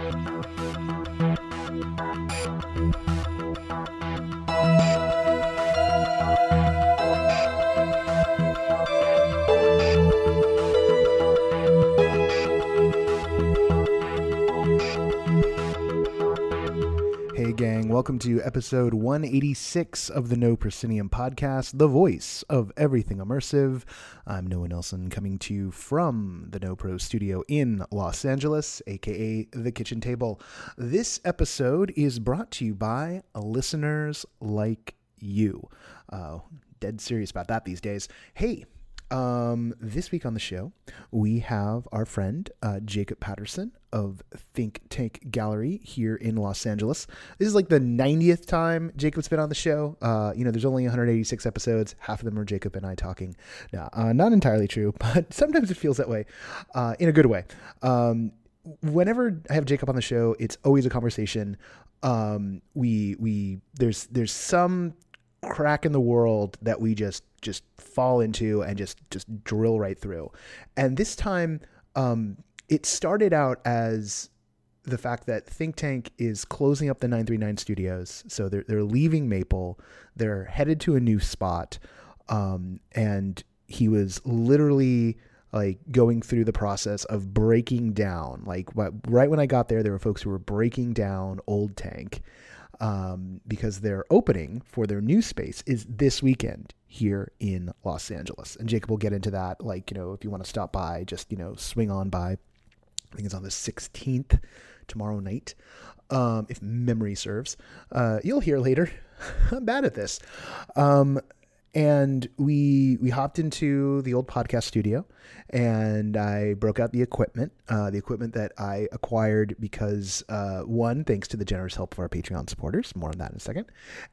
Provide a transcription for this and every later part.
Thank you. Welcome to episode 186 of the No Proscenium podcast, the voice of everything immersive. I'm Noah Nelson, coming to you from the No Pro studio in Los Angeles, aka The Kitchen Table. This episode is brought to you by listeners like you. Uh, dead serious about that these days. Hey, um, this week on the show, we have our friend uh, Jacob Patterson of Think Tank Gallery here in Los Angeles. This is like the 90th time Jacob's been on the show. Uh, you know, there's only 186 episodes. Half of them are Jacob and I talking. Now, uh, not entirely true, but sometimes it feels that way uh, in a good way. Um, whenever I have Jacob on the show, it's always a conversation. Um, we we there's there's some crack in the world that we just just fall into and just just drill right through. And this time, um, it started out as the fact that Think Tank is closing up the 939 studios. So they're they're leaving Maple. They're headed to a new spot. Um, and he was literally like going through the process of breaking down. Like right when I got there, there were folks who were breaking down Old Tank um, because their opening for their new space is this weekend here in Los Angeles. And Jacob will get into that. Like, you know, if you want to stop by, just, you know, swing on by. I think it's on the 16th, tomorrow night, um, if memory serves. Uh, you'll hear later. I'm bad at this. Um, and we we hopped into the old podcast studio and i broke out the equipment uh, the equipment that i acquired because uh, one thanks to the generous help of our patreon supporters more on that in a second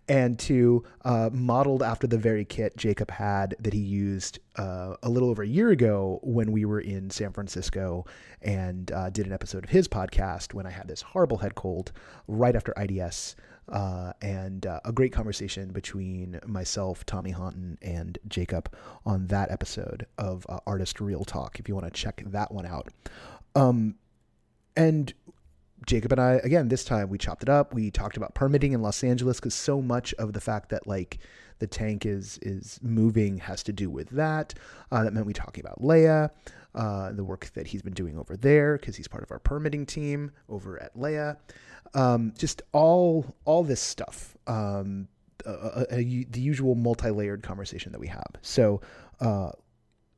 and two uh, modeled after the very kit jacob had that he used uh, a little over a year ago when we were in san francisco and uh, did an episode of his podcast when i had this horrible head cold right after ids uh, and uh, a great conversation between myself, Tommy Honton, and Jacob on that episode of uh, Artist Real Talk. If you want to check that one out, um, and Jacob and I again this time we chopped it up. We talked about permitting in Los Angeles because so much of the fact that like the tank is is moving has to do with that. Uh, that meant we talking about Leia, uh, the work that he's been doing over there because he's part of our permitting team over at Leia um, just all all this stuff. Um, a, a, a, the usual multi-layered conversation that we have. So uh,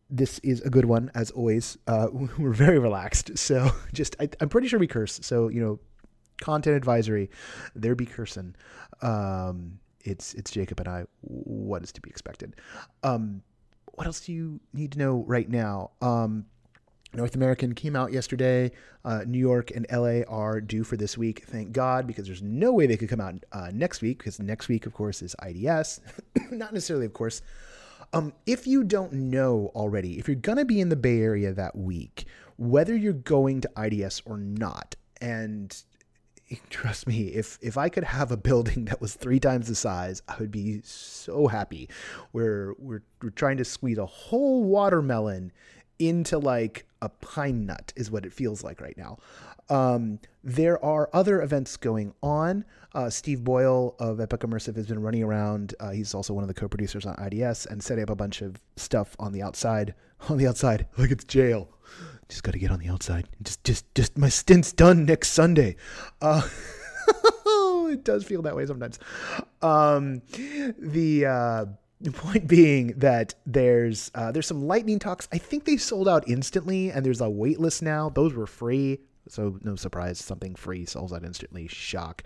this is a good one as always. Uh, we're very relaxed, so just I, am pretty sure we curse. So you know, content advisory, there be cursing. Um, it's it's Jacob and I. What is to be expected? Um, what else do you need to know right now? Um, North American came out yesterday. Uh, New York and LA are due for this week. Thank God, because there's no way they could come out uh, next week, because next week, of course, is IDS. Not necessarily, of course. Um, if you don't know already, if you're going to be in the Bay Area that week, whether you're going to IDS or not, and trust me, if if I could have a building that was three times the size, I would be so happy. We're we're, we're trying to squeeze a whole watermelon into like a pine nut is what it feels like right now. Um, there are other events going on. Uh, Steve Boyle of Epic Immersive has been running around. Uh, he's also one of the co-producers on IDS and setting up a bunch of stuff on the outside. On the outside, like it's jail. Just got to get on the outside. Just, just, just my stint's done next Sunday. Uh, it does feel that way sometimes. Um, the uh, the point being that there's uh, there's some lightning talks. I think they sold out instantly, and there's a wait list now. Those were free, so no surprise, something free sells out instantly. Shock.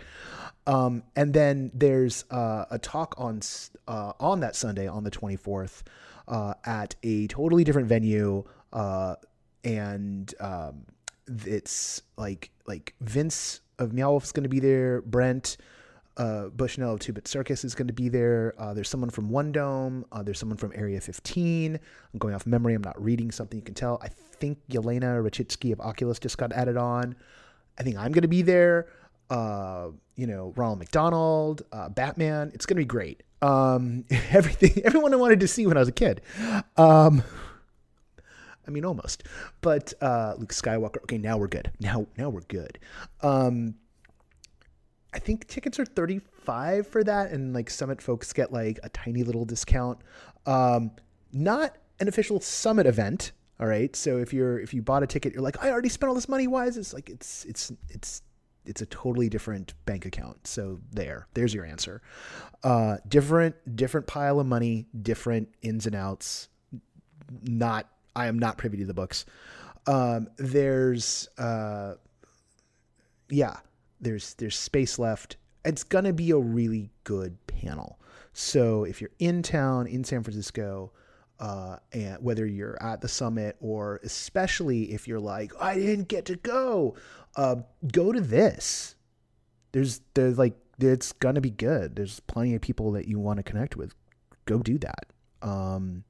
Um, and then there's uh, a talk on uh, on that Sunday on the 24th uh, at a totally different venue, uh, and um, it's like like Vince of Meow is going to be there, Brent uh, Bushnell of Two Bit Circus is going to be there. Uh, there's someone from One Dome. Uh, there's someone from Area 15. I'm going off memory. I'm not reading something you can tell. I think Yelena Rachitsky of Oculus just got added on. I think I'm going to be there. Uh, you know, Ronald McDonald, uh, Batman. It's going to be great. Um, everything, everyone I wanted to see when I was a kid. Um, I mean, almost. But uh, Luke Skywalker. Okay, now we're good. Now, now we're good. Um, I think tickets are 35 for that, and like Summit folks get like a tiny little discount. Um, not an official Summit event. All right. So if you're if you bought a ticket, you're like, I already spent all this money. Why is this like it's it's it's it's a totally different bank account. So there, there's your answer. Uh, different different pile of money, different ins and outs. Not I am not privy to the books. Um, there's uh, yeah, there's there's space left. It's gonna be a really good panel. So if you're in town in San Francisco, uh, and whether you're at the summit or especially if you're like I didn't get to go, uh, go to this. There's there's like it's gonna be good. There's plenty of people that you want to connect with. Go do that. Um,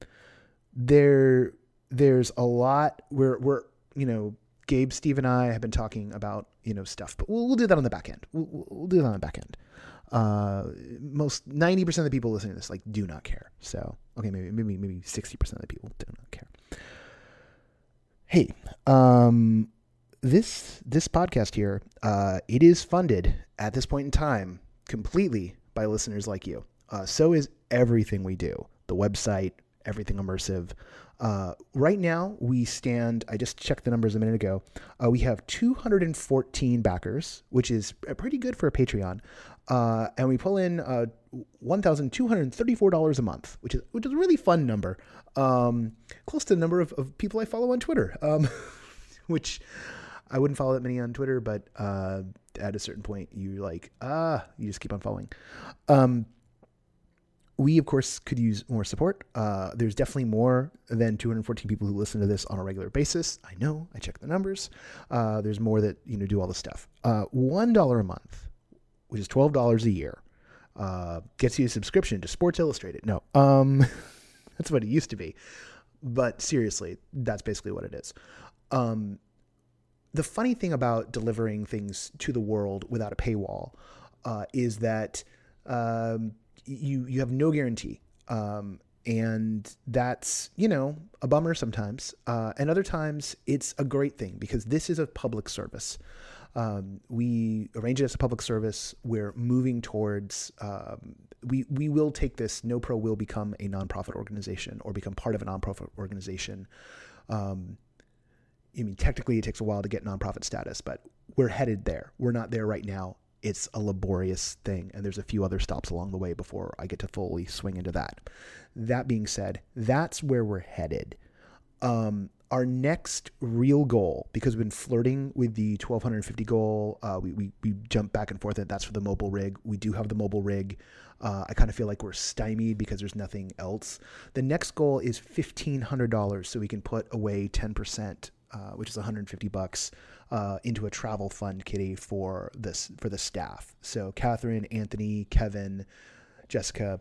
there there's a lot. We're we're you know Gabe, Steve, and I have been talking about you know stuff, but we'll, we'll do that on the back end. We'll, we'll do that on the back end. Uh, most ninety percent of the people listening to this like do not care. So okay, maybe maybe maybe sixty percent of the people do not care. Hey, um, this this podcast here, uh, it is funded at this point in time completely by listeners like you. Uh, so is everything we do. The website, everything immersive. Uh, right now, we stand, I just checked the numbers a minute ago. Uh, we have 214 backers, which is pretty good for a Patreon. Uh, and we pull in uh, $1,234 a month, which is, which is a really fun number. Um, close to the number of, of people I follow on Twitter, um, which I wouldn't follow that many on Twitter, but uh, at a certain point, you like, ah, you just keep on following. Um, we of course could use more support. Uh, there's definitely more than 214 people who listen to this on a regular basis. I know. I check the numbers. Uh, there's more that you know do all the stuff. Uh, One dollar a month, which is twelve dollars a year, uh, gets you a subscription to Sports Illustrated. No, um, that's what it used to be. But seriously, that's basically what it is. Um, the funny thing about delivering things to the world without a paywall uh, is that. Um, you you have no guarantee. Um, and that's you know a bummer sometimes. Uh, and other times it's a great thing because this is a public service. Um, we arrange it as a public service. We're moving towards um, we we will take this. No pro will become a nonprofit organization or become part of a nonprofit organization. Um, I mean, technically, it takes a while to get nonprofit status, but we're headed there. We're not there right now it's a laborious thing, and there's a few other stops along the way before I get to fully swing into that. That being said, that's where we're headed. Um, our next real goal, because we've been flirting with the 1250 goal, uh, we, we, we jump back and forth. And that's for the mobile rig. We do have the mobile rig. Uh, I kind of feel like we're stymied because there's nothing else. The next goal is $1,500 so we can put away 10%, uh, which is 150 bucks uh, into a travel fund kitty for this for the staff. So Catherine, Anthony, Kevin, Jessica,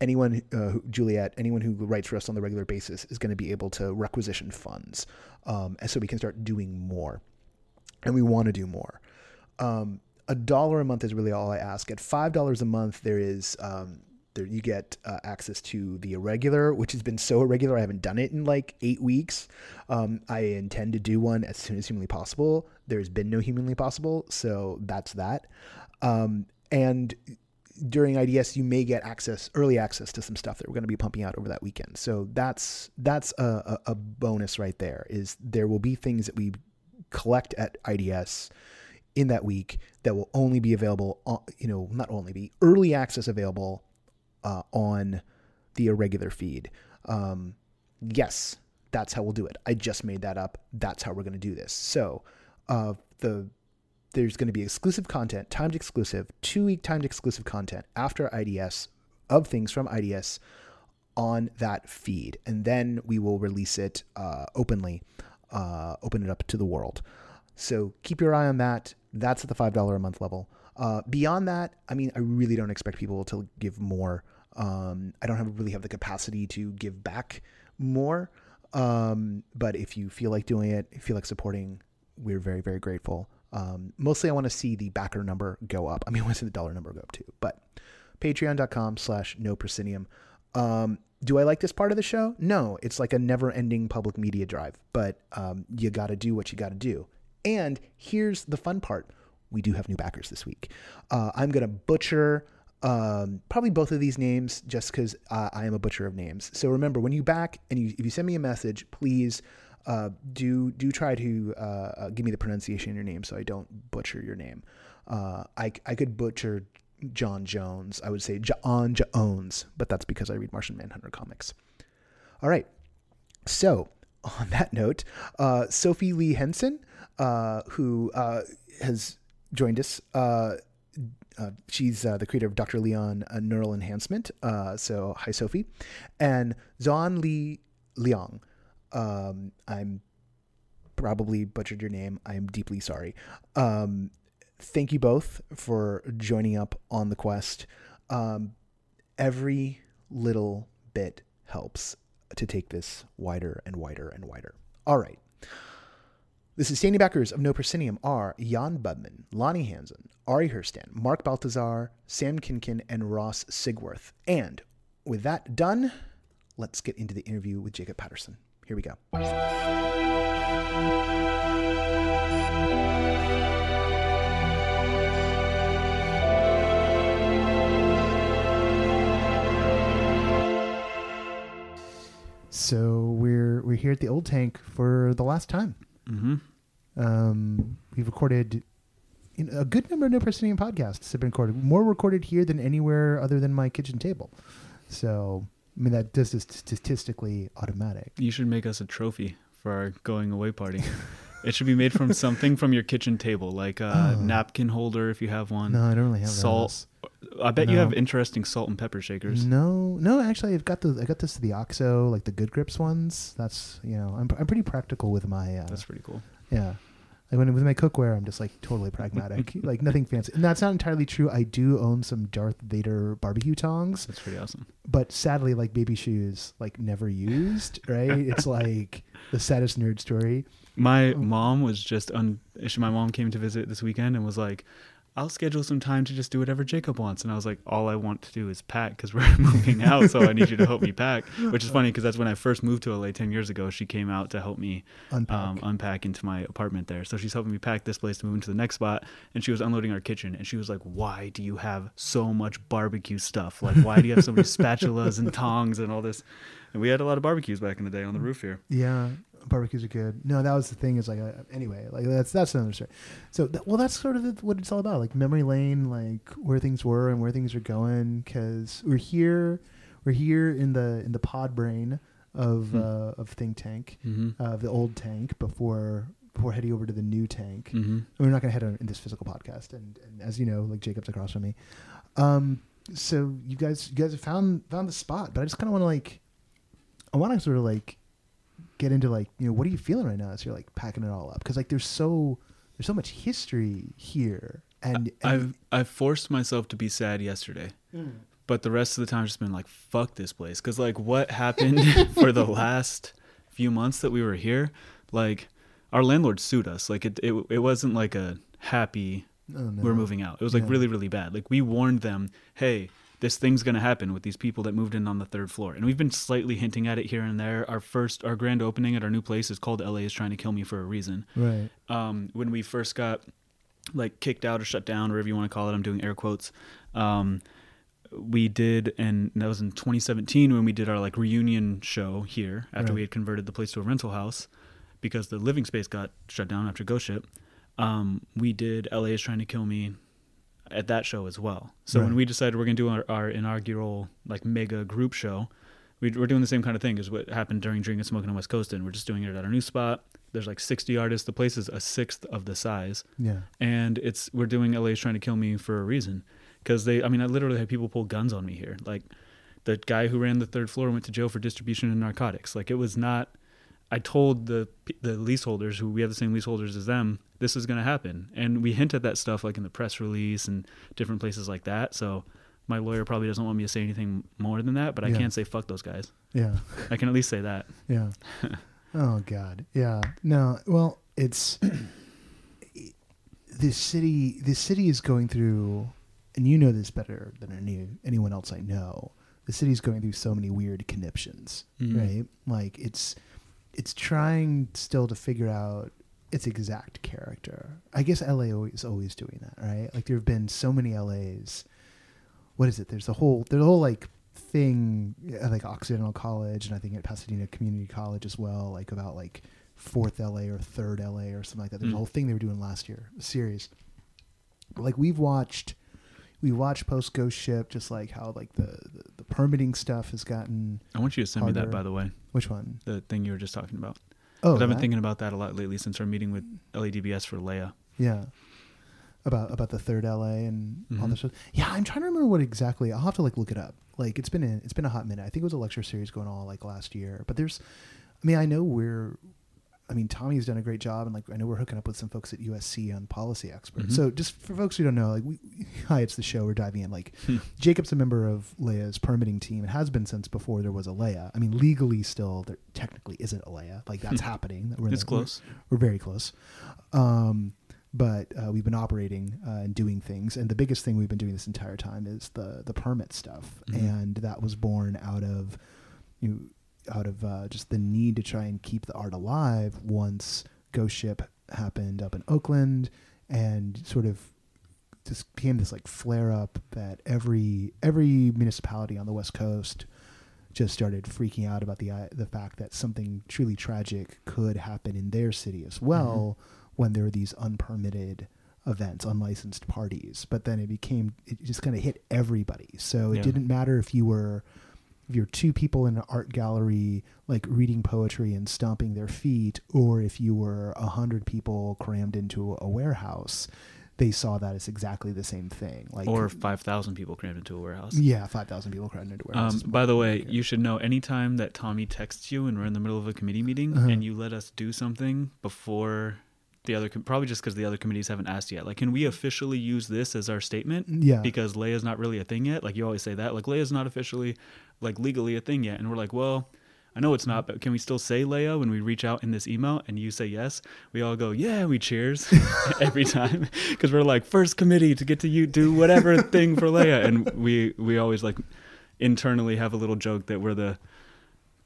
anyone, uh, Juliet, anyone who writes for us on the regular basis is going to be able to requisition funds, um, and so we can start doing more, and we want to do more. Um, a dollar a month is really all I ask. At five dollars a month, there is um, there you get uh, access to the irregular, which has been so irregular. I haven't done it in like eight weeks. Um, I intend to do one as soon as humanly possible. There's been no humanly possible, so that's that. Um, and during IDS, you may get access, early access to some stuff that we're going to be pumping out over that weekend. So that's that's a, a, a bonus right there. Is there will be things that we collect at IDS in that week that will only be available, on, you know, not only be early access available uh, on the irregular feed. Um, yes, that's how we'll do it. I just made that up. That's how we're going to do this. So uh, the there's going to be exclusive content, timed exclusive, two week timed exclusive content after IDS of things from IDS on that feed, and then we will release it uh, openly, uh, open it up to the world. So keep your eye on that. That's at the five dollar a month level. Uh, beyond that, I mean, I really don't expect people to give more. Um, I don't have, really have the capacity to give back more. Um, but if you feel like doing it, if you feel like supporting, we're very, very grateful. Um, mostly I want to see the backer number go up. I mean, I want to see the dollar number go up too, but patreon.com slash no proscenium. Um, do I like this part of the show? No, it's like a never ending public media drive, but um, you got to do what you got to do. And here's the fun part we do have new backers this week. Uh, I'm going to butcher um, probably both of these names just because uh, I am a butcher of names. So remember, when you back and you, if you send me a message, please uh, do do try to uh, uh give me the pronunciation of your name so I don't butcher your name. Uh, I, I could butcher John Jones. I would say John Jones, but that's because I read Martian Manhunter comics. All right. So on that note, Sophie Lee Henson, who has joined us uh, she's uh, the creator of Dr. Leon uh, Neural Enhancement. Uh, so hi, Sophie, and Zon Li Liang. Um, I'm probably butchered your name. I am deeply sorry. Um, thank you both for joining up on the quest. Um, every little bit helps to take this wider and wider and wider. All right. The sustaining backers of No Proscenium are Jan Budman, Lonnie Hansen, Ari Hurstan, Mark Baltazar, Sam Kinkin, and Ross Sigworth. And with that done, let's get into the interview with Jacob Patterson. Here we go. So we're we're here at the old tank for the last time. Mm-hmm. Um, we've recorded know, a good number of No Proscenium podcasts have been recorded. More recorded here than anywhere other than my kitchen table. So, I mean, that this is statistically automatic. You should make us a trophy for our going away party. it should be made from something from your kitchen table, like a oh. napkin holder if you have one. No, I don't really have salt. Those. I bet no. you have interesting salt and pepper shakers. No, no, actually, I've got the I got this the OXO, like the Good Grips ones. That's you know, I'm I'm pretty practical with my. Uh, That's pretty cool. Yeah, like when with my cookware, I'm just like totally pragmatic, like nothing fancy. And that's not entirely true. I do own some Darth Vader barbecue tongs. That's pretty awesome. But sadly, like baby shoes, like never used. Right? it's like the saddest nerd story. My oh. mom was just un. My mom came to visit this weekend and was like, I'll schedule some time to just do whatever Jacob wants. And I was like, all I want to do is pack because we're moving out. So I need you to help me pack, which is funny because that's when I first moved to LA 10 years ago. She came out to help me unpack. Um, unpack into my apartment there. So she's helping me pack this place to move into the next spot. And she was unloading our kitchen. And she was like, why do you have so much barbecue stuff? Like, why do you have so many spatulas and tongs and all this? And we had a lot of barbecues back in the day on the roof here. Yeah barbecues are good. No, that was the thing. Is like uh, anyway, like that's that's another story. So th- well, that's sort of what it's all about, like memory lane, like where things were and where things are going. Because we're here, we're here in the in the pod brain of mm uh, of Think Tank, mm-hmm. uh, the old tank before before heading over to the new tank. Mm-hmm. We're not going to head on in this physical podcast, and, and as you know, like Jacob's across from me. Um, so you guys, you guys have found found the spot, but I just kind of want to like, I want to sort of like get into like you know what are you feeling right now as you're like packing it all up because like there's so there's so much history here and, and I've I've forced myself to be sad yesterday. Mm. But the rest of the time, I've just been like, "Fuck this place," because like what happened for the last few months that we were here, like our landlord sued us. Like it, it, it wasn't like a happy oh, no. we're moving out. It was like yeah. really, really bad. Like we warned them, "Hey, this thing's going to happen with these people that moved in on the third floor. And we've been slightly hinting at it here and there. Our first, our grand opening at our new place is called LA is trying to kill me for a reason. Right. Um, when we first got like kicked out or shut down, whatever you want to call it, I'm doing air quotes. Um, we did, and that was in 2017 when we did our like reunion show here after right. we had converted the place to a rental house because the living space got shut down after Ghost Ship. Um, we did LA is trying to kill me at that show as well. So right. when we decided we're going to do our, our, inaugural like mega group show, we, are doing the same kind of thing as what happened during Drinking and Smoking on West Coast, and we're just doing it at our new spot. There's like 60 artists. The place is a sixth of the size. Yeah. And it's we're doing LA's trying to kill me for a reason, because they. I mean, I literally had people pull guns on me here. Like the guy who ran the third floor went to jail for distribution of narcotics. Like it was not. I told the the leaseholders who we have the same leaseholders as them this is going to happen. And we hint at that stuff like in the press release and different places like that. So my lawyer probably doesn't want me to say anything more than that, but I can't say fuck those guys. Yeah. I can at least say that. Yeah. oh God. Yeah. No. Well, it's this city. This city is going through, and you know this better than any anyone else I know. the city's going through so many weird conniptions, Mhm. right? Like it's it's trying still to figure out its exact character. I guess LA always always doing that, right? Like there have been so many LAs. What is it? There's a whole there's a whole like thing at like Occidental College and I think at Pasadena Community College as well, like about like fourth LA or third LA or something like that. There's Mm. a whole thing they were doing last year, a series. Like we've watched we watched post Ghost Ship, just like how like the, the, the permitting stuff has gotten I want you to send me that, by the way, which one? the thing you were just talking about. Oh, 'Cause I've been that? thinking about that a lot lately since our meeting with LADBS for Leia. Yeah. About about the third LA and all Mhm. this stuff. Yeah, I'm trying to remember what exactly. I'll have to like look it up. Like it's been a, it's been a hot minute. I think it was a lecture series going on like last year. But there's, I mean, I know we're, I mean, Tommy's done a great job, and like I know we're hooking up with some folks at USC on policy experts. Mhm. So just for folks who don't know, like we, hi, it's the show. We're diving in. Like Hmm. Jacob's a member of Leia's permitting team and has been since before there was a Leia. I mean, legally still there technically isn't a Leia. Like that's happening. We're It's the- we're- close. we're very close. Um, but uh, we've been operating uh, and doing things, and the biggest thing we've been doing this entire time is the the permit stuff, Mhm. and that was born out of you know, out of uh, just the need to try and keep the art alive once Ghost Ship happened up in Oakland, and sort of just became this like flare up that every every municipality on the West Coast just started freaking out about the uh, the fact that something truly tragic could happen in their city as well when there were these unpermitted events, unlicensed parties. But then it became it just kind of hit everybody. So it Yeah. didn't matter if you were if you're two people in an art gallery like reading poetry and stomping their feet, or if you were a hundred people crammed into a warehouse, they saw that as exactly the same thing. Like or 5,000 people crammed into a warehouse. yeah, five thousand people crammed into Um, warehouses. by the way, you should know anytime that Tommy texts you and we're in the middle of a committee meeting Uh-huh. and you let us do something before the other, com- probably just because the other committees haven't asked yet. Like, can we officially use this as our statement? yeah, Because Leia's not really a thing yet. Like, you always say that. Like, Leia's not officially, like, legally a thing yet. And we're like, well, I know it's not, but can we still say Leia when we reach out in this email and you say yes? We all go, yeah, we cheers every time because we're like first committee to get to you do whatever thing for Leia, and we we always like internally have a little joke that we're the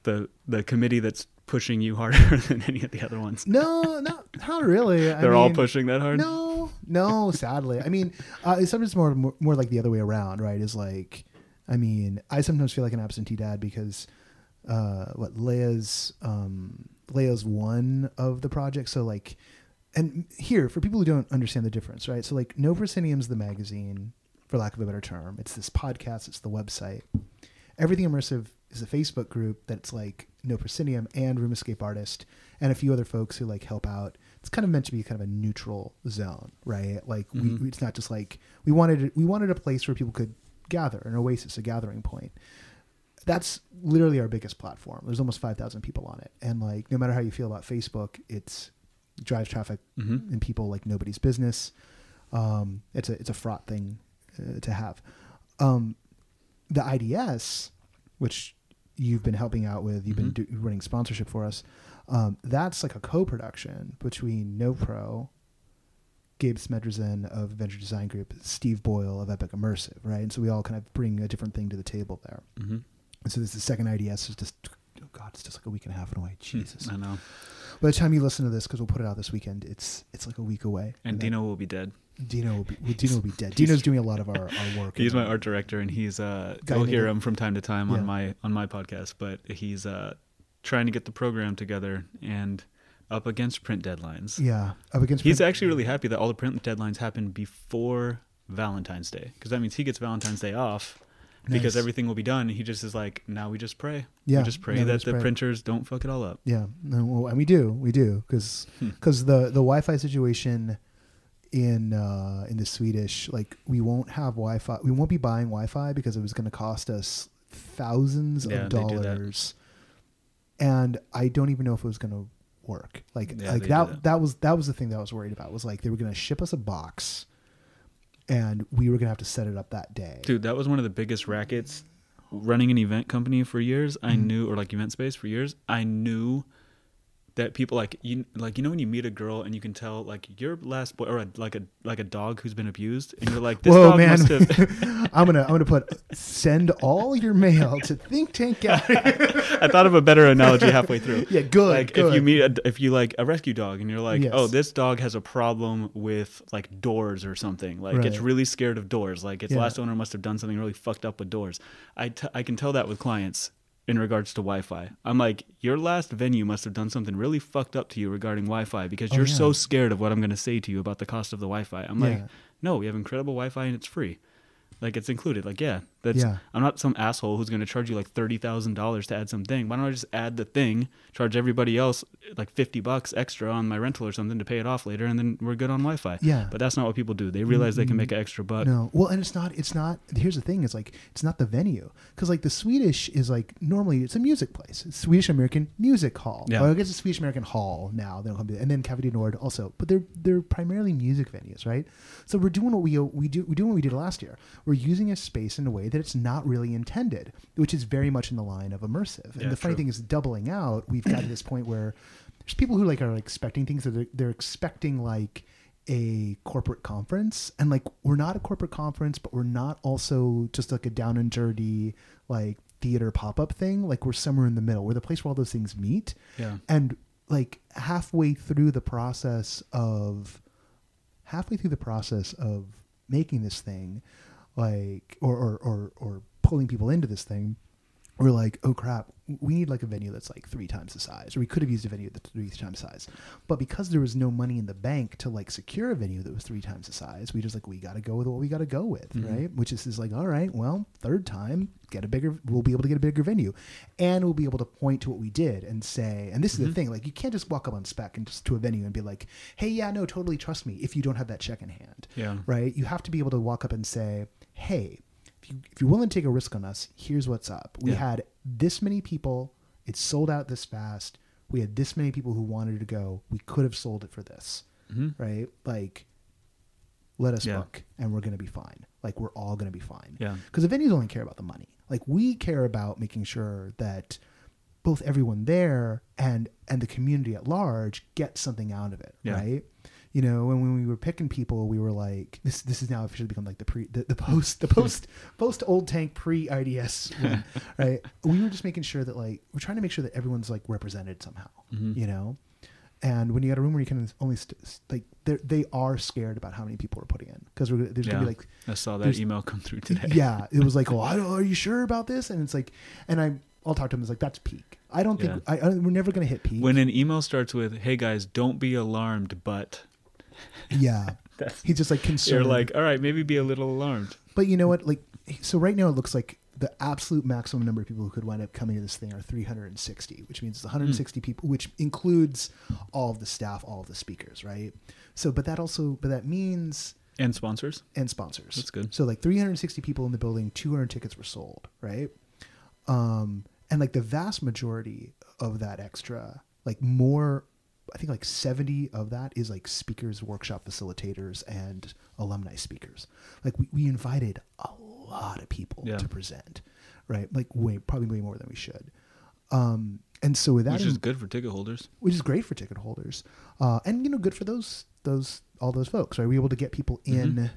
the the committee that's pushing you harder than any of the other ones. no, not not really. They're all mean, pushing that hard. No, no. Sadly, I mean, uh, sometimes more, more more like the other way around, right? Is like, I mean, I sometimes feel like an absentee dad because uh, what Leia's um, Leia's one of the projects. So like, and here for people who don't understand the difference, right? So like, No Proscenium's the magazine, for lack of a better term. It's this podcast. It's the website. Everything Immersive is a Facebook group that's like No Proscenium and Room Escape Artist and a few other folks who like help out. It's kind of meant to be kind of a neutral zone, right? Like Mhm. we, it's not just like we wanted we wanted a place where people could gather, an oasis, a gathering point. That's literally our biggest platform. There's almost 5,000 people on it. And like no matter how you feel about Facebook, it's it drives traffic hmm and people like nobody's business. Um, it's a it's a fraught thing uh, to have. Um, the IDS, which you've been helping out with, you've Mhm. been do, running sponsorship for us. Um, that's like a co-production between NoPro, Gabe Smedresman of Venture Design Group, Steve Boyle of Epic Immersive, right? And so we all kind of bring a different thing to the table there. hmm And so this is the second IDS is just. Oh God, it's just like a week and a half away. Jesus! I know. By the time you listen to this, because we'll put it out this weekend, it's it's like a week away. And then- Dino will be dead. Dino will be Dino will be dead. Dino's doing a lot of our, our work. He's my uh, art director, and he's uh, Guy you'll hear him from time to time Yeah. on my on my podcast. But he's uh, trying to get the program together and up against print deadlines. Yeah, up against. He's print- actually really happy that all the print deadlines happen before Valentine's Day because that means he gets Valentine's Day off because everything will be done. He just is like, now we just pray. Yeah, we just pray that just the pray. printers don't fuck it all up. Yeah, no, well, and we do, we do, because Hmm. the the Wi-Fi situation in uh, in the Swedish, like we won't have Wi-Fi. We won't be buying Wi-Fi because it was going to cost us thousands Yeah, of do dollars, and I don't even know if it was going to work. Like Yeah, like that, that. that was that was the thing that I was worried about. Was like they were going to ship us a box, and we were going to have to set it up that day. Dude, that was one of the biggest rackets. Running an event company for years, I Mhm. knew, or like event space for years, I knew that people like you like you know when you meet a girl and you can tell like your last boy or a, like a like a dog who's been abused and you're like this Whoa, dog man! must have I'm gonna I'm gonna put send all your mail to Think Tank Gallery. I thought of a better analogy halfway through. yeah, good. Like if you meet a, if you like a rescue dog and you're like, oh, Yes. oh, this dog has a problem with like doors or something. Like it's really scared of doors. Like its Yeah. last owner must have done something really fucked up with doors. I, t- I can tell that with clients in regards to Wi-Fi. I'm like, your last venue must have done something really fucked up to you regarding Wi-Fi because Oh, you're yeah. so scared of what I'm going to say to you about the cost of the Wi-Fi. I'm like, no, we have incredible Wi-Fi and it's free. Like it's included. Like yeah, that's. Yeah. I'm not some asshole who's going to charge you like thirty thousand dollars to add something. Why don't I just add the thing, charge everybody else like fifty bucks extra on my rental or something to pay it off later, and then we're good on Wi-Fi. Yeah. But that's not what people do. They realize they can make mm-hmm. an extra buck. No, well, and it's not. It's not. Here's the thing: It's like it's not the venue because like the Swedish is like normally it's a music place, it's Swedish American Music Hall. Yeah. Or I guess it's Swedish American Hall now. They don't and then Du Nord also, but they're they're primarily music venues, right? So we're doing what we we do we doing what we did last year. We're using a space in a way that it's not really intended, which is very much in the line of immersive. Yeah, and the funny true. thing is, doubling out, we've got to this point where there's people who like are expecting things that they're, they're expecting like a corporate conference and like we're not a corporate conference but we're not also just like a down and dirty like theater pop-up thing like we're somewhere in the middle we're the place where all those things meet Yeah. and like halfway through the process of halfway through the process of making this thing like or or or, or pulling people into this thing we're like oh crap we need like a venue that's like three times the size or we could have used a venue that's three times the size but because there was no money in the bank to like secure a venue that was three times the size we just like we got to go with what we got to go with Mhm. right which is, is like all right well third time get a bigger we'll be able to get a bigger venue and we'll be able to point to what we did and say and this is the Mhm. thing like you can't just walk up on spec and just to a venue and be like hey yeah no totally trust me if you don't have that check in hand Yeah. right? You have to be able to walk up and say, "Hey, if, you, if you're willing to take a risk on us, here's what's up. We Yeah. had this many people. It sold out this fast. We had this many people who wanted to go. We could have sold it for this, hmm right? Like, let us Yeah. book, and we're gonna be fine. Like, we're all gonna be fine. Yeah. Because the venues only care about the money. Like, we care about making sure that both everyone there and and the community at large get something out of it, Yeah. right? You know, and when we were picking people, we were like, this this has now officially become like the pre the, the post the post post old tank pre IDS right? We were just making sure that like we're trying to make sure that everyone's like represented somehow, Mhm. you know. And when you got a room where you can only st- like they they are scared about how many people are putting in because there's Yeah. gonna be like I saw that email come through today. yeah, it was like, oh, are you sure about this? And it's like, and I, I'll talk to him. It's like that's peak. I don't think Yeah. I, I, we're never gonna hit peak. When an email starts with, "Hey guys, don't be alarmed," but yeah, he's just like concerned. you're like, "All right, maybe be a little alarmed." but you know what? Like, so right now it looks like the absolute maximum number of people who could wind up coming to this thing are 360, which means it's 160 Hmm. people, which includes all of the staff, all of the speakers, right? So, but that also, but that means And sponsors. and sponsors. That's good. So like 360 people in the building, 200 tickets were sold, right? Um, and like the vast majority of that extra, like more, I think like 70 of that is like speakers, workshop facilitators, and alumni speakers. Like we, we invited a lot of people Yeah. to present, right? Like way, probably way more than we should. Um, and so with that, Which in- is good for ticket holders. which is great for ticket holders, uh, and you know, good for those those all those folks. Right, we were able to get people in. Mhm.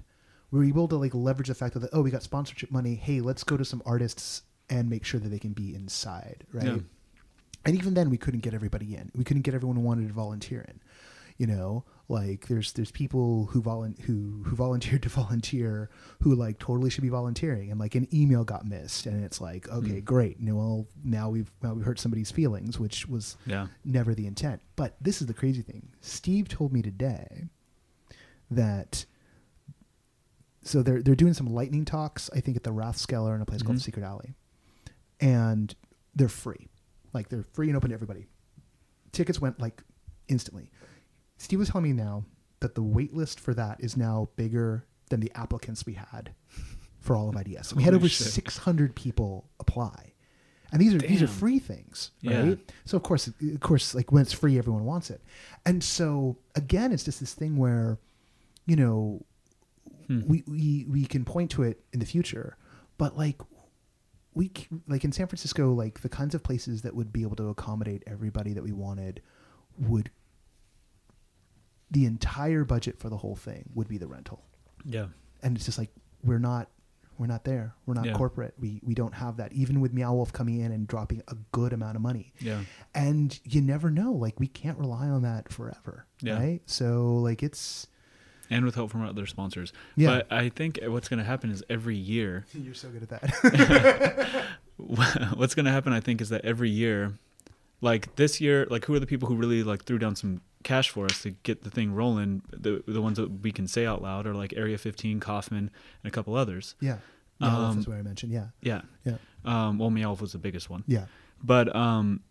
We were able to like leverage the fact that oh, we got sponsorship money. Hey, let's go to some artists and make sure that they can be inside. Right, Yeah. And even then, we couldn't get everybody in. We couldn't get everyone who wanted to volunteer in. You know, like there's there's people who volun who who volunteered to volunteer who like totally should be volunteering, and like an email got missed, and it's like okay, Mm. great. No, well now we've now we've hurt somebody's feelings, which was Yeah. never the intent. But this is the crazy thing. Steve told me today that so they're they're doing some lightning talks, I think at the Rathskeller in a place called Mhm. Secret Alley. And they're free. Like they're free and open to everybody. Tickets went like instantly. Steve was telling me now that the wait list for that is now bigger than the applicants we had for all of IDS. We had over shit. 600 people apply. And these are these are free things, Yeah. right? So of course, of course, like when it's free, everyone wants it. And so again, it's just this thing where, you know, Hmm. we, we we can point to it in the future, but like we like in San Francisco, like the kinds of places that would be able to accommodate everybody that we wanted would the entire budget for the whole thing would be the rental. Yeah. And it's just like we're not we're not there. We're not Yeah. corporate. We we don't have that. Even with Meow Wolf coming in and dropping a good amount of money. Yeah. And you never know. Like we can't rely on that forever. Yeah. Right? So like it's And with help from our other sponsors. Yeah. But I think what's going to happen is every year, you're so good at that. what's going to happen, I think, is that every year, like this year, like who are the people who really like threw down some cash for us to get the thing rolling? The the ones that we can say out loud are like Area 15, Kaufman, and a couple others. yeah. Meow Um, is what I mentioned. Yeah. Yeah. Yeah. Um, well, Meow Wolf was the biggest one. Yeah. but um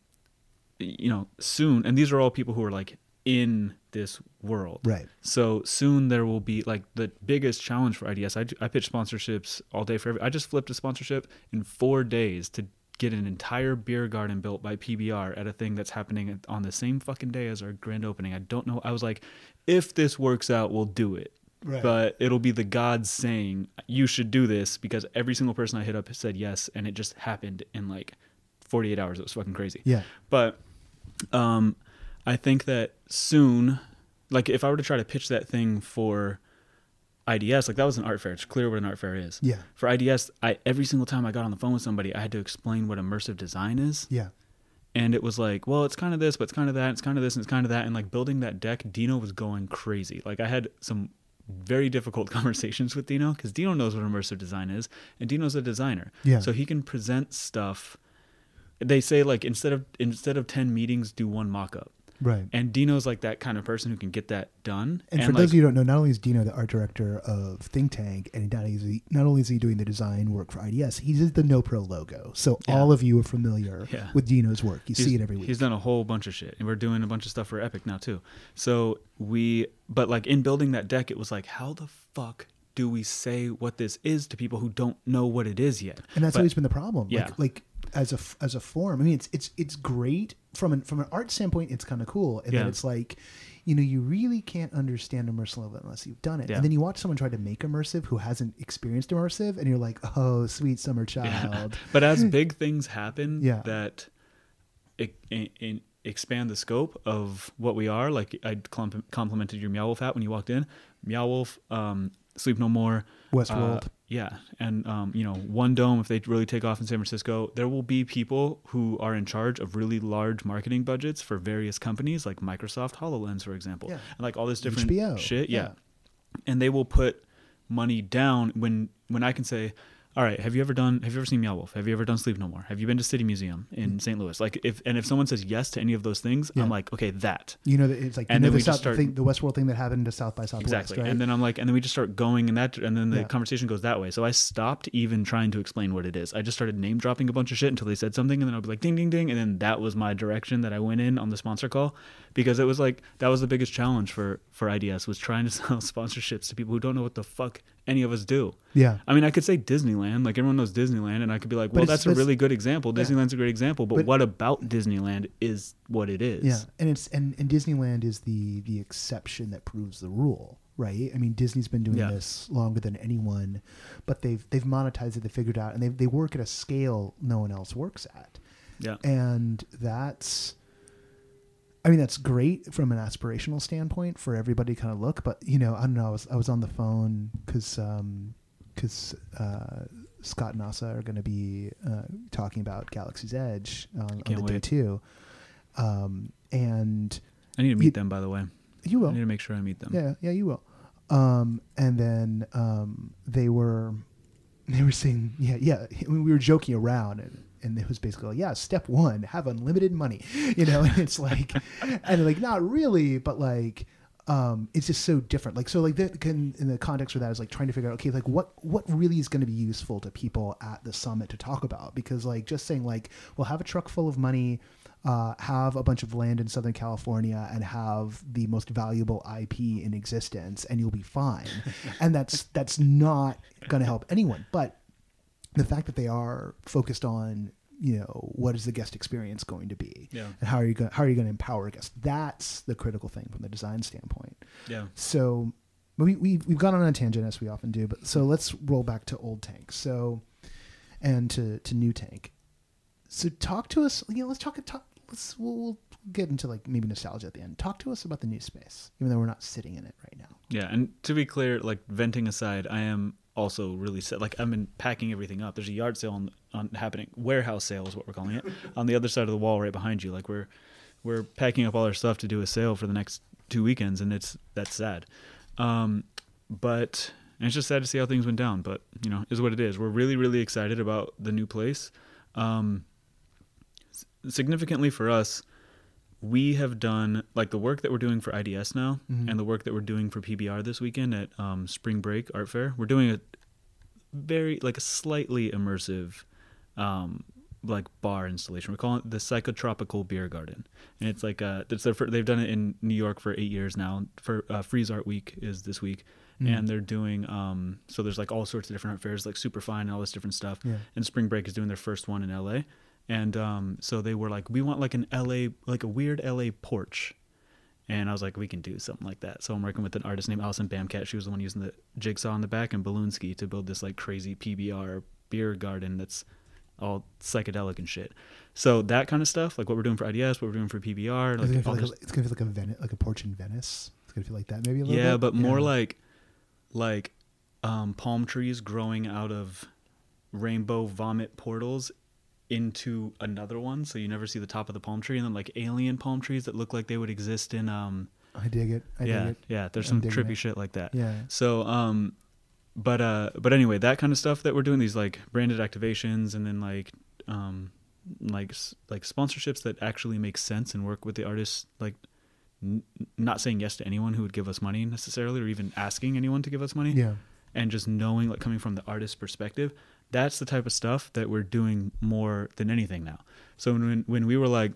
you know soon and these are all people who are like in this world Right. so soon there will be like the biggest challenge for ids i, I pitch sponsorships all day for every i just flipped a sponsorship in four days to get an entire beer garden built by pbr at a thing that's happening on the same fucking day as our grand opening i don't know i was like if this works out we'll do it Right. but it'll be the gods saying you should do this because every single person I hit up said yes, and it just happened in like 48 hours. It was fucking crazy. Yeah. But um, I think that soon, like if I were to try to pitch that thing for IDS, like that was an art fair. It's clear what an art fair is. Yeah. For IDS, I every single time I got on the phone with somebody, I had to explain what immersive design is Yeah. and it was like, well, it's kind of this, but it's kind of that, it's kind of this, and it's kind of that, and like building that deck, Dino was going crazy. Like I had some very difficult conversations with Dino because Dino knows what immersive design is, and Dino's a designer, Yeah. so he can present stuff. They say like instead of instead of ten meetings, do one mock-up, Right. and Dino's like that kind of person who can get that done. And, for like, those of you who don't know, not only is Dino the art director of Think Tank, and not only is he, not only is he doing the design work for IDS, he's the No Pro logo. So Yeah. all of you are familiar Yeah. with Dino's work. You He's- see it every week. He's done a whole bunch of shit, and we're doing a bunch of stuff for Epic now too. So we, but like in building that deck, it was like, how the fuck do we say what this is to people who don't know what it is yet? and that's But- always been the problem. Yeah. Like, like as a as a form, I mean, it's it's it's great from an from an art standpoint. It's kind of cool, and then it's like, you know, you really can't understand immersive unless you've done it. Yeah. And then you watch someone try to make immersive who hasn't experienced immersive, and you're like, oh, sweet summer child. But as big things happen Yeah. that i i in, expand the scope of what we are, like I complimented your Meow Wolf hat when you walked in. Meow Wolf, um, Sleep No More, Westworld. Uh, yeah, and um, you know, One Dome. If they really take off in San Francisco, there will be people who are in charge of really large marketing budgets for various companies, like Microsoft Hololens, for example, Yeah. and like all this different HBO, shit. yeah. yeah, and they will put money down when when I can say, all right, have you ever done? Have you ever seen Meow Wolf? Have you ever done Sleep No More? Have you been to City Museum in St. Louis? Like if and if someone says yes to any of those things, Mm. Yeah. I'm like, okay, that You know, it's like And then the we just South, start- thing, the Westworld thing that happened to South by Southwest, exactly. right? And then I'm like, and then we just start going in that, and then the Yeah. conversation goes that way. So I stopped even trying to explain what it is. I just started name dropping a bunch of shit until they said something, and then I'll be like, ding, ding, ding, and then that was my direction that I went in on the sponsor call, because it was like that was the biggest challenge for for IDS was trying to sell sponsorships to people who don't know what the fuck any of us do. yeah, I mean, I could say Disneyland, like everyone knows Disneyland, and I could be like, well, that's a really good example. Yeah. Disneyland's a great example, but, But- what about Disneyland is what it is? yeah, and it's and, and Disneyland is the the exception that proves the rule, right? I mean, Disney's been doing Yeah. this longer than anyone, but they've they've monetized it, they figured it out, and they they work at a scale no one else works at, yeah, and that's. I mean that's great from an aspirational standpoint for everybody to kind of look, but you know I don't know. I was I was on the phone because because uh, Scott and Asa are going to be uh, talking about Galaxy's Edge on, on the day wait. two, um, and I need to You- meet them, by the way. you will, I need to make sure I meet them. yeah, yeah, you will. Um, and then um, they were they were saying, yeah, yeah. We were joking around, and, and it was basically like, yeah, step one, have unlimited money, you know. And it's like, and like not really, but like. Um, it's just so different. Like so, like that can, in the context of that is like trying to figure out, okay, like what what really is going to be useful to people at the summit to talk about? Because like just saying like, well, have a truck full of money, uh, have a bunch of land in Southern California, and have the most valuable IP in existence, and you'll be fine. and that's that's not going to help anyone. But the fact that they are focused on you know what is the guest experience going to be Yeah. and how are you going how are you going to empower guests that's the critical thing from the design standpoint Yeah. so we, we we've gone on a tangent as we often do but so let's roll back to old tank so and to to new tank so talk to us you know let's talk talk let's we'll, we'll get into like maybe nostalgia at the end. Talk to us about the new space, even though we're not sitting in it right now. Yeah, and to be clear, like venting aside, I am also really set. Like I'm in packing everything up. There's a yard sale on, on happening. Warehouse sale is what we're calling it on the other side of the wall, right behind you. Like we're we're packing up all our stuff to do a sale for the next two weekends, and it's that's sad. Um, but it's just sad to see how things went down. But you know, is what it is. We're really really excited about the new place. Um, significantly for us, we have done like the work that we're doing for IDS now, Mhm. and the work that we're doing for PBR this weekend at um, Spring Break Art Fair. We're doing a very like a slightly immersive um, like bar installation. We're calling it the Psychotropical Beer Garden, and it's like uh, it's their they've done it in New York for eight years now. For uh, Frieze Art Week is this week, Mm. and they're doing um, so there's like all sorts of different art fairs like Superfine and all this different stuff. Yeah. And Spring Break is doing their first one in LA, and um, so they were like, we want like an LA like a weird LA porch. And I was like, we can do something like that. So I'm working with an artist named Allison Bamcat. She was the one using the jigsaw on the back and balloon ski to build this like crazy PBR beer garden that's all psychedelic and shit. So that kind of stuff, like what we're doing for IDS, what we're doing for PBR, It's gonna, feel like a, it's gonna feel like a Venice, like a porch in Venice. It's gonna feel like that maybe a little yeah, bit. but more like like um, palm trees growing out of rainbow vomit portals into another one, so you never see the top of the palm tree, and then like alien palm trees that look like they would exist in um I dig it. I yeah dig it. yeah there's I'm some trippy it. shit like that. Yeah. So, um, but uh, but anyway, that kind of stuff that we're doing these like branded activations and then like um, like like sponsorships that actually make sense and work with the artists. Like, n- not saying yes to anyone who would give us money necessarily, or even asking anyone to give us money, Yeah. and just knowing like coming from the artist's perspective. That's the type of stuff that we're doing more than anything now. So when when we were like,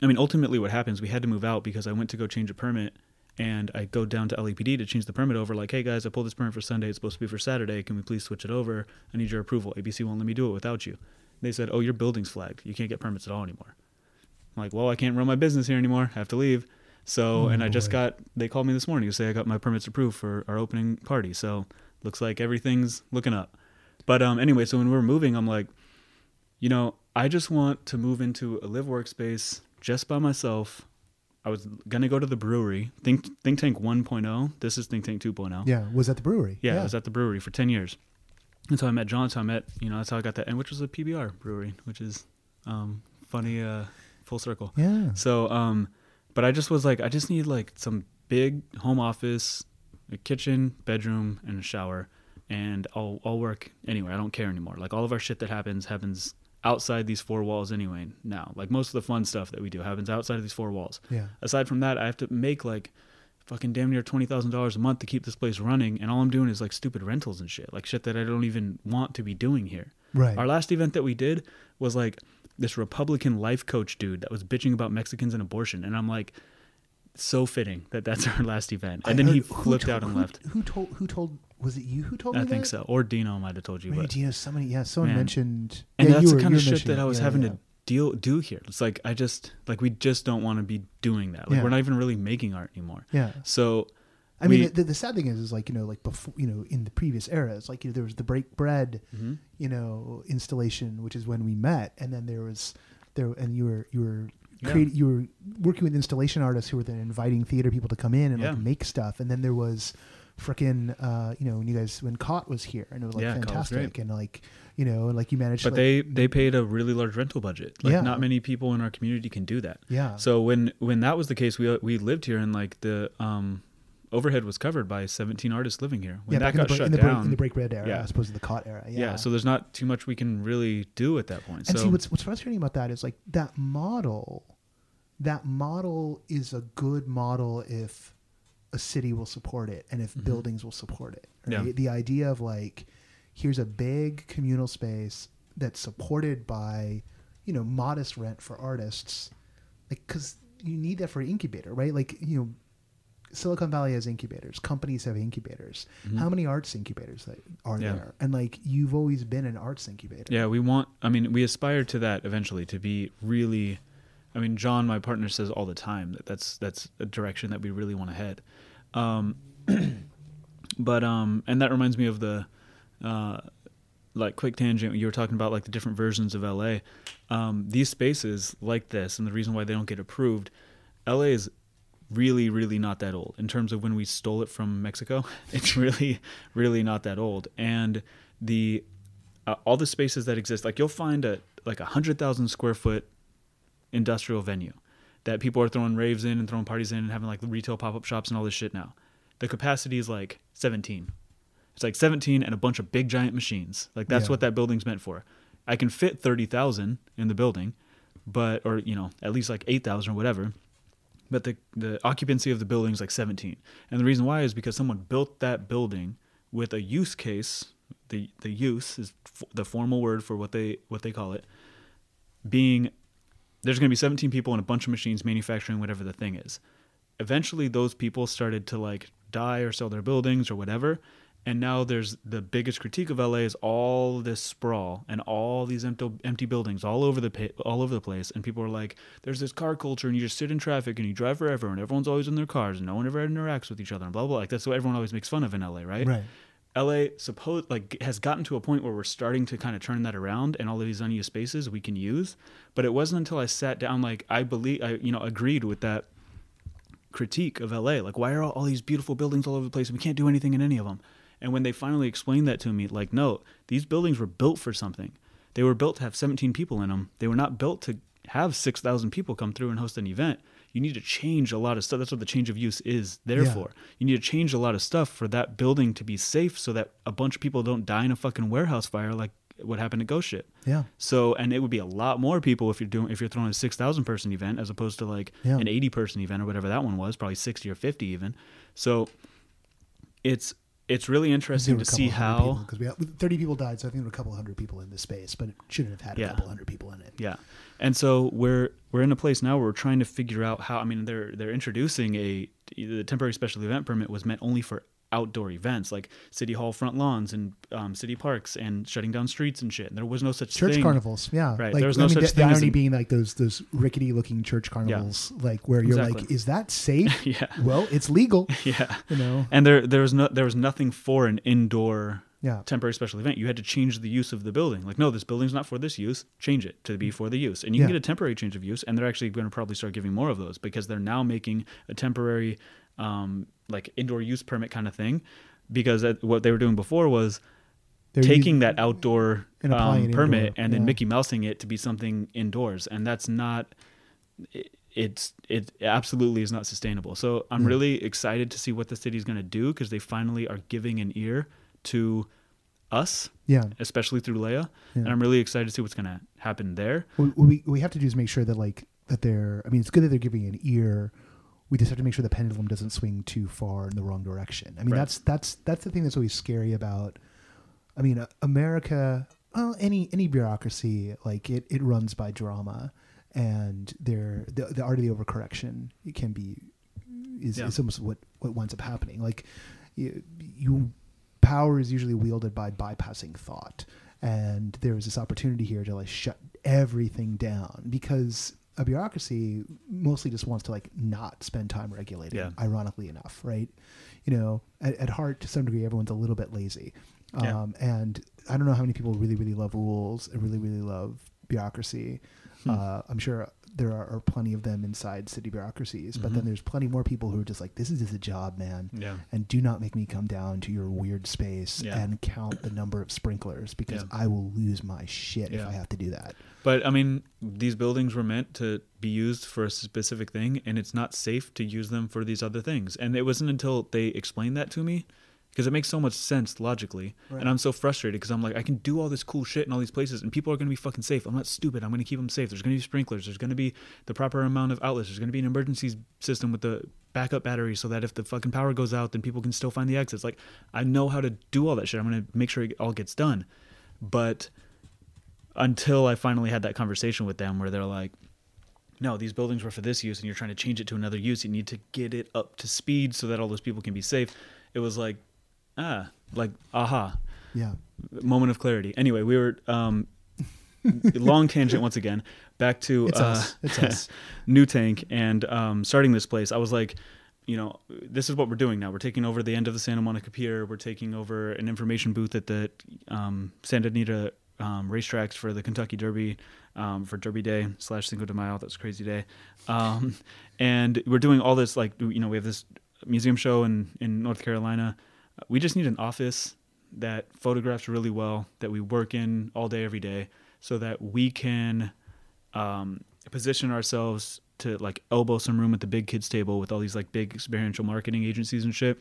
I mean, ultimately, what happens? We had to move out because I went to go change a permit, and I go down to LAPD to change the permit over. Like, hey guys, I pulled this permit for Sunday. It's supposed to be for Saturday. Can we please switch it over? I need your approval. ABC won't let me do it without you. They said, oh, your building's flagged. You can't get permits at all anymore. I'm like, well, I can't run my business here anymore. I have to leave. So, Oh, and I just got. They called me this morning to say I got my permits approved for our opening party. So, looks like everything's looking up. But um, anyway, so when we were moving, I'm like, you know, I just want to move into a live workspace just by myself. I was gonna go to the brewery, Think Think Tank 1.0. This is Think Tank 2.0. Yeah. Was at the brewery. Yeah, I was at the brewery for 10 years. And so I met John. So I met, you know, that's how I got that, and which was a PBR brewery, which is um, funny, uh, full circle. Yeah. So, um, but I just was like, I just need like some big home office, a kitchen, bedroom, and a shower, and I'll I'll work anywhere. I don't care anymore. Like all of our shit that happens happens outside these four walls anyway. Now, like most of the fun stuff that we do happens outside of these four walls. Yeah. Aside from that, I have to make like fucking damn near twenty thousand dollars a month to keep this place running, and all I'm doing is like stupid rentals and shit, like shit that I don't even want to be doing here. Right. Our last event that we did was like this Republican life coach dude that was bitching about Mexicans and abortion, and I'm like, so fitting that that's our last event. And I then he heard- who flipped told- out and who- left. Who told? Who told? Was it you who told me I think that? so, or Dino might have told you, Maybe but Dino. Somebody. Yeah. Someone Man. mentioned. and yeah, that's you the were- kind of shit that I was. Yeah, having yeah. to deal do here. It's like I just like we just don't want to be doing that. Like Yeah. we're not even really making art anymore. Yeah. So I mean, the, the sad thing is, is like you know, like before, you know, in the previous eras, like you know, there was the break bread, Mhm. you know, installation, which is when we met, and then there was there, and you were you were Yeah. creating, you were working with installation artists who were then inviting theater people to come in and Yeah. like make stuff, and then there was frickin' uh, you know, when you guys when Caught was here, and it was like Yeah, fantastic, and like you know, like you managed, but to, like, they they paid a really large rental budget. Like Yeah. not many people in our community can do that. yeah, So when when that was the case, we we lived here and like the um overhead was covered by 17 artists living here. When yeah, that in got the, shut in the down, in the break bread era, Yeah. as opposed to the Caught era, yeah. yeah. so there's not too much we can really do at that point. And so see, what's what's frustrating about that is like that model. That model is a good model if a city will support it and if Mhm. buildings will support it. Yeah. The idea of like, here's a big communal space that's supported by, you know, modest rent for artists, like because you need that for an incubator, right? Like you know, Silicon Valley has incubators. Companies have incubators. Mhm. How many arts incubators are Yeah. there? And like you've always been an arts incubator. yeah, we want. I mean, we aspire to that eventually to be really. I mean, John, my partner, says all the time that that's that's a direction that we really want to head. Um, but um, and that reminds me of the. Uh, like quick tangent you were talking about like the different versions of la um, these spaces like this and the reason why they don't get approved la is really really not that old. In terms of when we stole it from mexico it's really really not that old. And the uh, all the spaces that exist like you'll find a like a hundred thousand square foot industrial venue that people are throwing raves in and throwing parties in and having like retail pop-up shops and all this shit now the capacity is like 17 it's like 17 and a bunch of big giant machines. Like that's Yeah. what that building's meant for. I can fit 30,000 in the building, but or you know, at least like 8,000 or whatever. But the the occupancy of the building is like 17. And the reason why is because someone built that building with a use case. The the use is f- the formal word for what they what they call it. Being there's going to be 17 people and a bunch of machines manufacturing whatever the thing is. Eventually those people started to like die or sell their buildings or whatever and now there's the biggest critique of LA is all this sprawl and all these empty empty buildings all over the all over the place and people are like there's this car culture and you just sit in traffic and you drive forever and everyone's always in their cars and no one ever interacts with each other and blah blah, blah. like that's what everyone always makes fun of in LA right Right. LA suppose like has gotten to a point where we're starting to kind of turn that around and all of these unused spaces we can use but it wasn't until I sat down like I believe I you know agreed with that critique of LA like why are all, all these beautiful buildings all over the place? And we can't do anything in any of them and when they finally explained that to me like no these buildings were built for something. They were built to have 17 people in them they were not built to have 6,000 people come through and host an event you need to change a lot of stuff that's what the change of use is there Yeah. for you need to change a lot of stuff for that building to be safe so that a bunch of people don't die in a fucking warehouse fire like what happened at Ghost Ship. Yeah. So, and it would be a lot more people if you're doing if you're throwing a six thousand person event as opposed to like Yeah. an eighty person event or whatever that one was, probably sixty or fifty even. So, it's it's really interesting to see how because we have, 30 people died, so I think there were a couple hundred people in this space, but it shouldn't have had a Yeah. couple hundred people in it. Yeah, and so we're we're in a place now where we're trying to figure out how. I mean, they're they're introducing a the temporary special event permit was meant only for outdoor events like city hall front lawns and um, city parks and shutting down streets and shit. And there was no such Church thing. carnivals, yeah. Right, Like, there was I no mean, such the, thing the irony an- being like those those rickety looking church carnivals, yeah. like where you're Exactly. like, is that safe? Yeah, well, it's legal, yeah. you know. And there there was no there was nothing for an indoor Yeah, temporary special event. You had to change the use of the building. Like, no, this building's not for this use. Change it to be for the use. And you can get a temporary change of use. And they're actually going to probably start giving more of those because they're now making a temporary, um, like indoor use permit kind of thing. Because that, what they were doing before was They're taking that outdoor And um, permit indoor, and then yeah. Mickey Mousing it to be something indoors, and that's not. It, it's it absolutely is not sustainable. So I'm Yeah. really excited to see what the city's going to do because they finally are giving an ear to us, yeah. especially through Leia, Yeah. and I'm really excited to see what's going to happen there. What we what we have to do is make sure that like that they're. I mean, it's good that they're giving an ear. We just have to make sure the pendulum doesn't swing too far in the wrong direction. I mean, Right. that's that's that's the thing that's always scary about. I mean, uh, America. Well, any any bureaucracy like it it runs by drama, and there the the art of the overcorrection it can be is, Yeah. is almost what what winds up happening. Like you, you power is usually wielded by bypassing thought and there is this opportunity here to like shut everything down because a bureaucracy mostly just wants to like not spend time regulating Yeah. ironically enough right you know at, at heart to some degree everyone's a little bit lazy Yeah. um, and i don't know how many people really really love rules and really really love bureaucracy Hmm. uh, i'm sure there are, are plenty of them inside city bureaucracies but then Mhm. there's plenty more people who are just like this is just a job man Yeah, and do not make me come down to your weird space Yeah. and count the number of sprinklers because Yeah. I will lose my shit if I have to do that. but I mean, these buildings were meant to be used for a specific thing, and it's not safe to use them for these other things. And it wasn't until they explained that to me. Because it makes so much sense logically, Right. and I'm so frustrated because I'm like, I can do all this cool shit in all these places, and people are gonna be fucking safe. I'm not stupid. I'm gonna keep them safe. There's gonna be sprinklers. There's gonna be the proper amount of outlets. There's gonna be an emergency system with the backup battery so that if the fucking power goes out, then people can still find the exits. Like, I know how to do all that shit. I'm gonna make sure it all gets done. But until I finally had that conversation with them where they're like, no, these buildings were for this use and you're trying to change it to another use. You need to get it up to speed so that all those people can be safe. It was like, ah, like, aha, Yeah. moment of clarity. Anyway, we were, um, long tangent once again, back to It's uh, us. It's us. new tank and um, starting this place. I was like, you know, this is what we're doing now. We're taking over the end of the Santa Monica Pier. We're taking over an information booth at the um, Santa Anita um, racetracks for the Kentucky Derby, um, for Derby Day slash Cinco de Mayo. That's crazy day. Um, and we're doing all this, like, you know, we have this museum show in, in North Carolina. We just need an office that photographs really well, that we work in all day, every day, so that we can um, position ourselves to like elbow some room at the big kids table with all these like big experiential marketing agencies and shit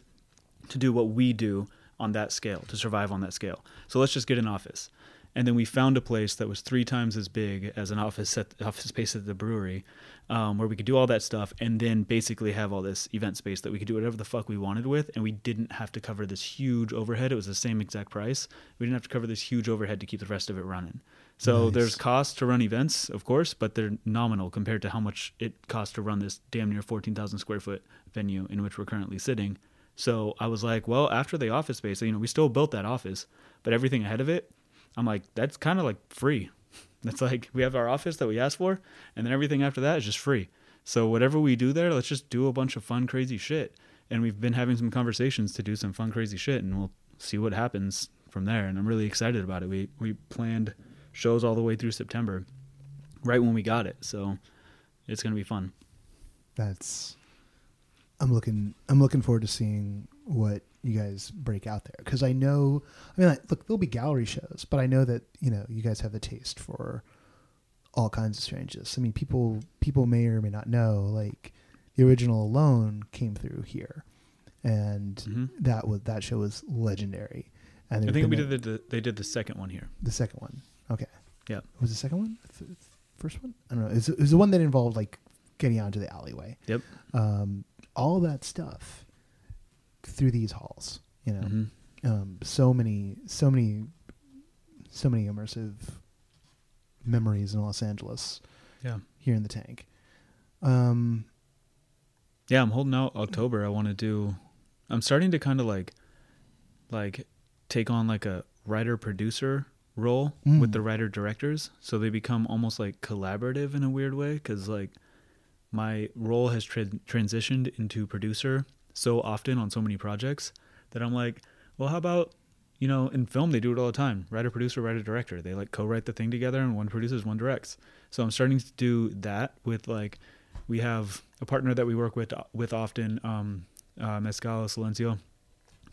to do what we do on that scale to survive on that scale. So let's just get an office. And then we found a place that was three times as big as an office at office space at the brewery, um, where we could do all that stuff, and then basically have all this event space that we could do whatever the fuck we wanted with, and we didn't have to cover this huge overhead. It was the same exact price. We didn't have to cover this huge overhead to keep the rest of it running. So Nice. there's costs to run events, of course, but they're nominal compared to how much it costs to run this damn near 14,000 square foot venue in which we're currently sitting. So I was like, well, after the office space, you know, we still built that office, but everything ahead of it, I'm like, that's kind of like free. That's like we have our office that we asked for, and then everything after that is just free. So whatever we do there, let's just do a bunch of fun, crazy shit. And we've been having some conversations to do some fun, crazy shit, and we'll see what happens from there. And I'm really excited about it. We we planned shows all the way through September, right when we got it. So it's gonna be fun. That's. I'm looking. I'm looking forward to seeing what you guys break out there because I know. I mean, like, look, there'll be gallery shows, but I know that you know you guys have the taste for all kinds of strangeness. I mean, people people may or may not know like the original Alone came through here, and Mhm. that was that show was legendary. And I think we did the, the they did the second one here. the second one. Okay. Yeah. Was the second one? Th- first one? I don't know. It was, it was the one that involved like getting onto the alleyway. Yep. Um, all that stuff through these halls. You know, Mhm. um, so many, so many, so many immersive memories in Los Angeles Yeah. here in the tank. Um, Yeah, I'm holding out October. I want to do. I'm starting to kind of like, like, take on like a writer producer role Mm. with the writer directors, so they become almost like collaborative in a weird way. Because like, my role has tra- transitioned into producer so often on so many projects that I'm like, well, how about you know, in film they do it all the time. Writer, producer, writer, director. They like co-write the thing together, and one produces, one directs. So I'm starting to do that with like, we have a partner that we work with with often, um, uh, Mezcal Silencio.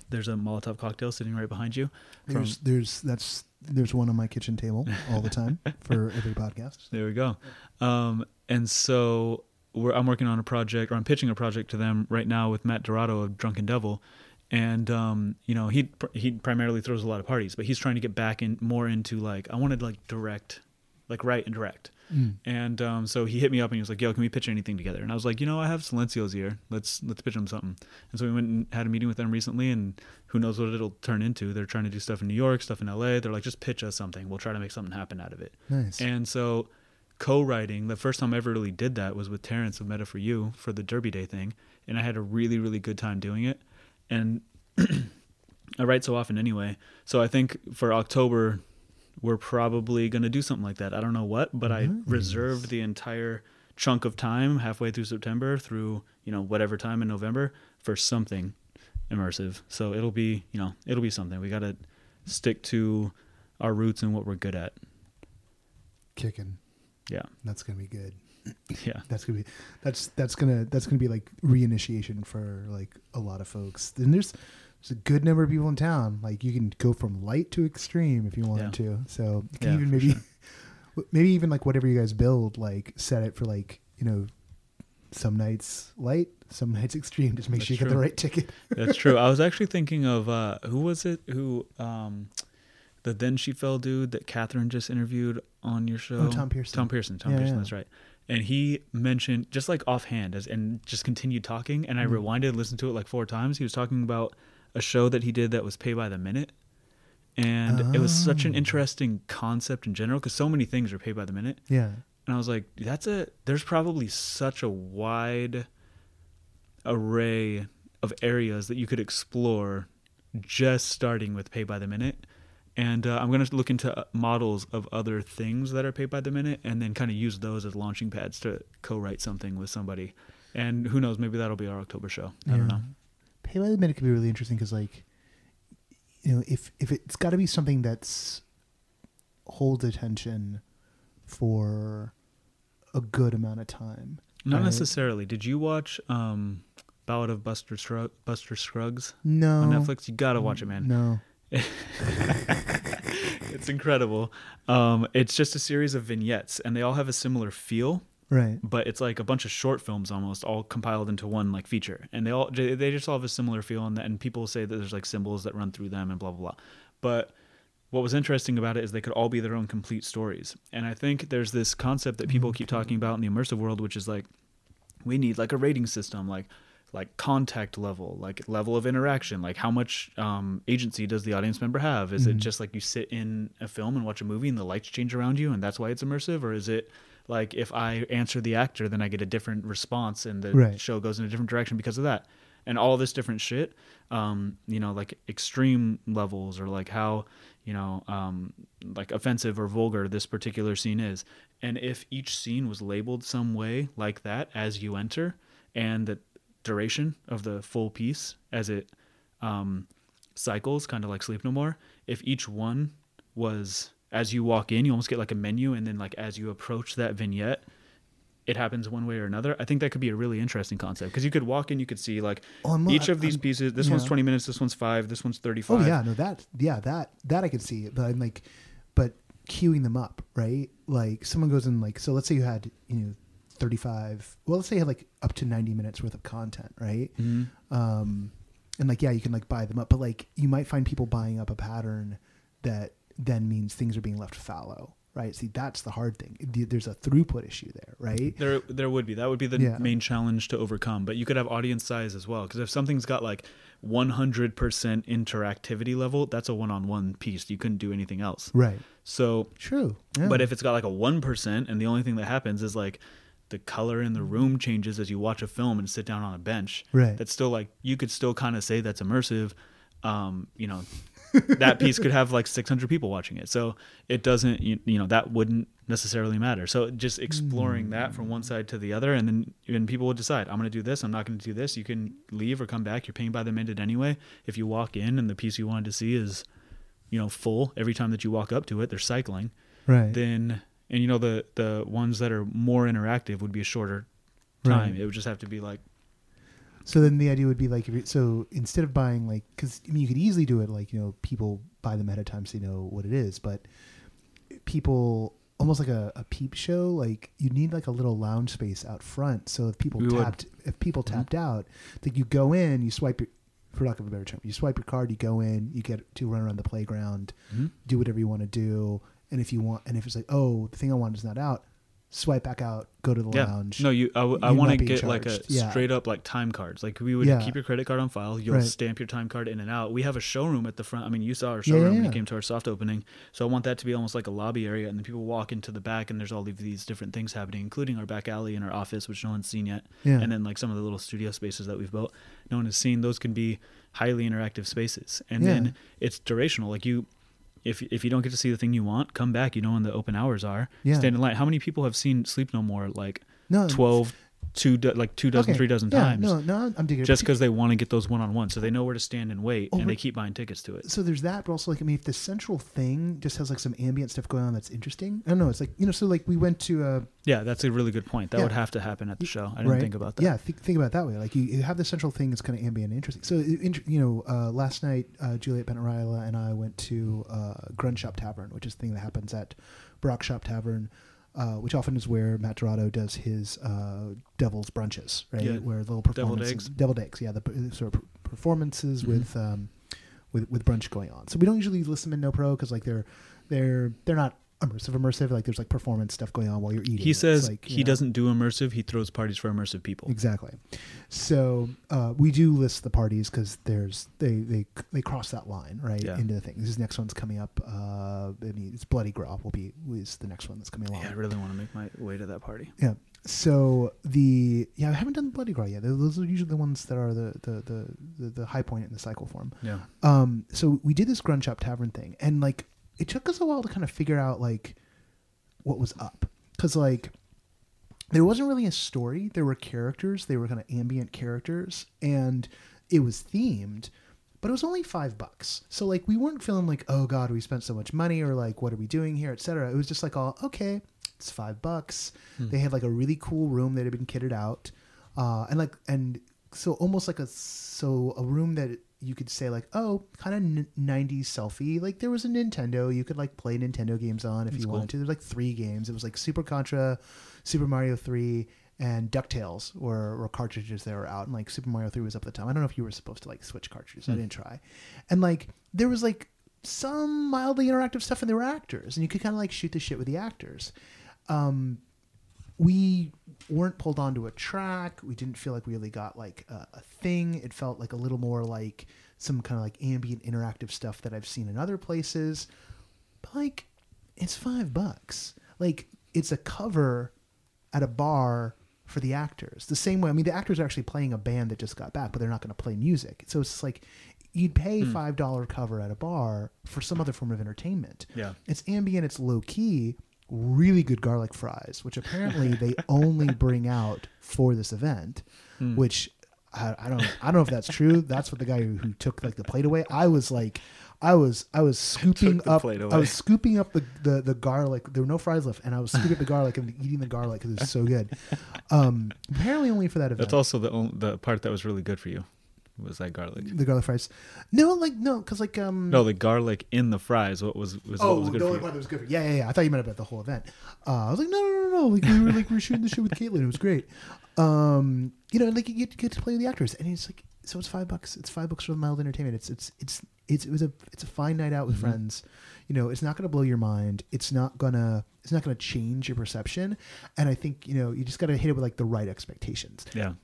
There's a Molotov cocktail sitting right behind you. There's, there's, that's, there's one on my kitchen table all the time for every podcast. There we go. Um, and so I'm working on a project, or I'm pitching a project to them right now with Matt Dorado of Drunken Devil, and um, you know he he primarily throws a lot of parties, but he's trying to get back in more into like I wanted like direct, like write and direct. Mm. And um, so he hit me up and he was like, "Yo, can we pitch anything together?" And I was like, "You know, I have Silencio's here. Let's let's pitch them something." And so we went and had a meeting with them recently, and who knows what it'll turn into? They're trying to do stuff in New York, stuff in LA. They're like, "Just pitch us something. We'll try to make something happen out of it." Nice. And so co-writing, the first time I ever really did that was with Terrence of Meta for You for the Derby Day thing, and I had a really really good time doing it. And I write so often anyway, so I think for October we're probably going to do something like that. I don't know what, but I Nice. reserved the entire chunk of time halfway through September through, you know, whatever time in November for something immersive. So it'll be, you know, it'll be something. We got to stick to our roots and what we're good at. Kicking. Yeah. That's gonna be good. Yeah. That's gonna be that's that's gonna that's gonna be like reinitiation for like a lot of folks. And there's there's a good number of people in town. Like you can go from light to extreme if you wanted to. So you can Yeah, even maybe sure. maybe even like whatever you guys build, like set it for like you know some nights light, some nights extreme. Just make That's sure you get the right ticket. That's true. I was actually thinking of uh, who was it who um, the then she fell dude that Catherine just interviewed on your show. Oh, Tom Pearson. Tom Pearson. Tom Yeah, Pearson. yeah. That's right. And he mentioned just like offhand as and just continued talking, and I Mhm. rewinded, and listened to it like four times. He was talking about a show that he did that was pay by the minute, and it was such an Oh. interesting concept in general because so many things are pay by the minute. Yeah. And I was like, that's a there's probably such a wide array of areas that you could explore just starting with pay by the minute. And uh, I'm going to look into uh, models of other things that are paid by the minute and then kind of use those as launching pads to co write something with somebody And who knows? Maybe that'll be our October show. I don't know. Pay by the minute could be really interesting because, like, you know, if if it's got to be something that's holds attention for a good amount of time. Not right? necessarily. Did you watch um, Ballad of Buster Scruggs, Buster Scruggs No. on Netflix? You gotta watch it, man. No. it's incredible. Um, it's just a series of vignettes, and they all have a similar feel. Right. but it's like a bunch of short films almost all compiled into one like feature and they all they just all have a similar feel and, and people say that there's like symbols that run through them and blah blah blah but what was interesting about it is they could all be their own complete stories and i think there's this concept that people keep talking about in the immersive world which is like we need like a rating system like like contact level like level of interaction like how much um, agency does the audience member have is it Mhm. just like you sit in a film and watch a movie and the lights change around you and that's why it's immersive or is it like if i answer the actor then i get a different response and the Right. show goes in a different direction because of that and all this different shit um, you know like extreme levels or like how you know um, like offensive or vulgar this particular scene is and if each scene was labeled some way like that as you enter and the duration of the full piece as it um, cycles kind of like sleep no more if each one was as you walk in you almost get like a menu and then like as you approach that vignette it happens one way or another i think that could be a really interesting concept because you could walk in you could see like Oh, each of these I'm- pieces this one's. 20 minutes this one's five this one's 35 Oh yeah, no that yeah that that I could see, but I'm like, but queuing them up, right? Like someone goes in like so. Let's say you had you know 35. Well, let's say you had like up to 90 minutes worth of content, right? Mhm. Um, and like yeah, you can like buy them up, but like you might find people buying up a pattern that then means things are being left fallow, right? See, that's the hard thing. There's a throughput issue there, right? There, there would be. That would be the Yeah. main challenge to overcome. But you could have audience size as well. Because if something's got like 100% interactivity level, that's a one-on-one piece. You couldn't do anything else. Right. So, True. Yeah. but if it's got like a 1% and the only thing that happens is like the color in the room changes as you watch a film and sit down on a bench, Right. that's still like, you could still kind of say that's immersive. Um, you know, that piece could have like 600 people watching it. So it doesn't, you, you know, that wouldn't necessarily matter. So just exploring that from one side to the other, and then and people will decide, I'm going to do this, I'm not going to do this. You can leave or come back. You're paying by the minute anyway. If you walk in and the piece you wanted to see is, you know, full every time that you walk up to it, they're cycling. right. Then, and you know, the the ones that are more interactive would be a shorter time. Right. It would just have to be like, So then the idea would be like, so instead of buying like, because I mean, you could easily do it like you know, people buy them ahead of time so you know what it is, but people almost like a, a peep show, like you need like a little lounge space out front. So if people We would. tapped, if people Mhm. tapped out, that you go in, you swipe your, for lack of a better term, you swipe your card, you go in, you get to run around the playground, do whatever you want to do, and if you want, and if it's like, oh, the thing I want is not out, swipe back out, go to the yeah. lounge. No, you. I, w- I You're want to get like a. Yeah. straight up like time cards. Like we would Yeah. keep your credit card on file. You'll Right. stamp your time card in and out. We have a showroom at the front. I mean, you saw our showroom when you came to our soft opening. So I want that to be almost like a lobby area, and then people walk into the back, and there's all of these different things happening, including our back alley and our office, which no one's seen yet, yeah, and then like some of the little studio spaces that we've built. No one has seen. Those can be highly interactive spaces, and then it's durational. Like you. If, if you don't get to see the thing you want, come back. You know when the open hours are. Yeah. Stand in line. How many people have seen Sleep No More like no, 12 two do, like two dozen Okay. three dozen yeah, times No, no, I'm digging just because they want to get those one-on-one so they know where to stand and wait Oh, and they keep buying tickets to it so there's that, but also like I mean, if the central thing just has like some ambient stuff going on that's interesting, I don't know. It's like you know, so like we went to uh, yeah that's a really good point that Yeah. would have to happen at the show i didn't right? think about that Yeah, think, think about it that way. Like you, you have the central thing that's kind of ambient and interesting. So you know, uh, last night uh, Juliet Bennett Rylah and I went to uh, Grun Shop Tavern, which is the thing that happens at Brock Shop Tavern. Uh, which often is where Matt Dorado does his uh, devil's brunches, right? Yeah. Where little Deviled performances, eggs. deviled eggs, yeah, the p- sort of per- performances Mhm. with um, with with brunch going on. So we don't usually listen to No Pro because like they're they're they're not immersive immersive. Like there's like performance stuff going on while you're eating. he says like, he know. doesn't do immersive he throws parties for immersive people Exactly. So uh, we do list the parties because there's they they they cross that line right Yeah. into the thing. This next one's coming up. Uh, I mean, it's Bloody Gras will be is the next one that's coming along. yeah i really want to make my way to that party Yeah. So the yeah, I haven't done the Bloody Gras yet. Those are usually the ones that are the the the, the, the high point in the cycle form. yeah Um, so we did this Grun Shop Tavern thing, and like it took us a while to kind of figure out like what was up, because like there wasn't really a story. There were characters. They were kind of ambient characters, and it was themed. But it was only five bucks. So like we weren't feeling like, oh god, we spent so much money, or like what are we doing here, etc. It was just like, oh okay, it's five bucks. They had like a really cool room that had been kitted out, uh, and like and so almost like a so a room that you could say like oh kind of n- 90s selfie. Like there was a nintendo you could like play nintendo games on if That's you cool. wanted to. There's like three games. It was like super contra super mario 3 and ducktales were, were cartridges that were out and like super mario 3 was up at the time. I don't know if you were supposed to like switch cartridges. I Hmm. didn't try. And like there was like some mildly interactive stuff and there were actors and you could kind of like shoot the shit with the actors. Um we weren't pulled onto a track. We didn't feel like we really got like a, a thing. It felt like a little more like some kind of like ambient interactive stuff that I've seen in other places. But like, it's five bucks. Like, it's a cover at a bar for the actors. The same way, I mean, the actors are actually playing a band that just got back, but they're not going to play music. So it's like you'd pay Hmm. five dollar cover at a bar for some other form of entertainment. Yeah. It's ambient, it's low key, really good garlic fries, which apparently they only bring out for this event, Hmm. which I, I don't I don't know if that's true. That's what the guy who, who took like the plate away. I was like I was I was scooping up I was scooping up the, the the garlic. There were no fries left, and I was scooping up the garlic and eating the garlic because it was so good. Um, apparently only for that event. That's also the only, the part that was really good for you. Was that garlic? the garlic fries. No, like no, because like um No, the garlic in the fries. What was was Oh, what was good the for only you? part that was good. For, yeah, yeah, yeah. I thought you meant about the whole event. Uh, I was like, no, no, no, no. Like we were like we were shooting the shit with Caitlin. It was great. Um, you know, like you get, get to play with the actors, and it's like so it's five bucks. It's five bucks for the mild entertainment. It's it's it's it's it was a it's a fine night out with Mhm. friends. You know, it's not gonna blow your mind. It's not gonna it's not gonna change your perception. And I think you know you just gotta hit it with like the right expectations Yeah.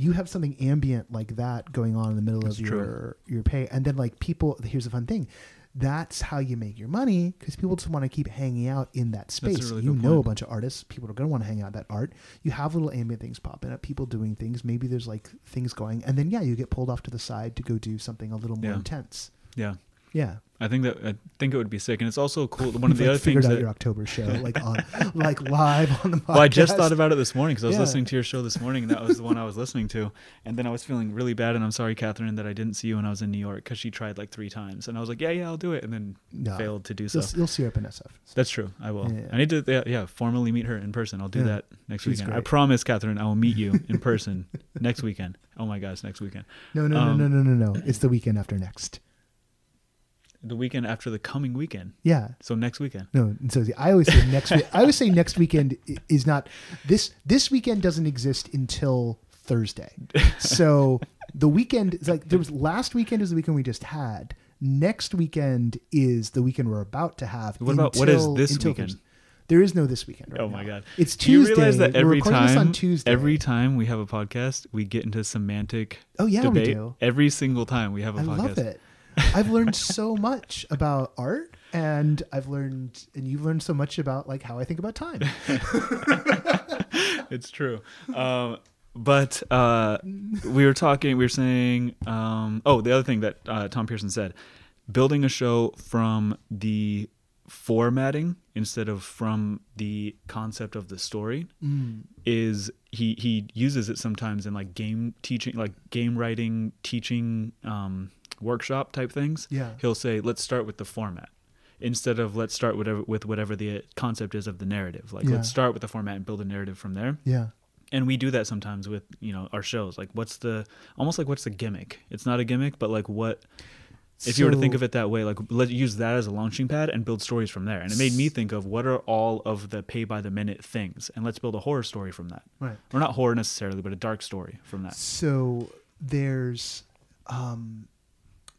You have something ambient like that going on in the middle That's of true. your your pay. And then like people here's the fun thing. That's how you make your money because people just want to keep hanging out in that space. really you know a bunch of artists. People are going to want to hang out that art. You have little ambient things popping up people doing things. Maybe there's like things going. And then yeah you get pulled off to the side to go do something a little more Yeah. intense. Yeah. Yeah I think that I think it would be sick, and it's also cool. One of the like, other figured things out that your october show like on like live on the podcast Well, I just thought about it this morning because I was Yeah. listening to your show this morning, and that was the one I was listening to. And then I was feeling really bad, and I'm sorry, Catherine, that I didn't see you when I was in New York because she tried like three times, and I was like, yeah, yeah, I'll do it, and then No. failed to do so. you'll, you'll see her up in SF That's true. I will. Yeah. I need to, yeah, yeah, formally meet her in person. I'll do Yeah. that next She's weekend. I promise, Catherine, I will meet you in person next weekend. Oh my gosh, next weekend. no no Um, no no no no no it's the weekend after next The weekend after the coming weekend. yeah So next weekend. No, and so I always say next. week. I always say next weekend is not this. This weekend doesn't exist until Thursday. So the weekend is like there was last weekend is the weekend we just had. Next weekend is the weekend we're about to have. What about- what is until- this weekend? Thursday. There is no this weekend. Right oh my now. god. It's Do you Tuesday. realize that every time, Tuesday. every time we have a podcast, we get into semantic oh yeah, debate. we do. Every single time we have a I podcast. I love it. I've learned so much about art, and I've learned, and you've learned so much about like how I think about time. it's true. Um, but uh, we were talking, we were saying, um, oh, the other thing that uh, Tom Pearson said building a show from the formatting instead of from the concept of the story Mm. is he he uses it sometimes in like game teaching like game writing teaching um, workshop type things Yeah. he'll say let's start with the format instead of let's start whatever with whatever the concept is of the narrative like Yeah. let's start with the format and build a narrative from there Yeah. and we do that sometimes with you know our shows like what's the almost like what's the gimmick it's not a gimmick but like what if you were to think of it that way like let's use that as a launching pad and build stories from there and it made me think of what are all of the pay by the minute things and let's build a horror story from that Right. or not horror necessarily but a dark story from that So there's, um,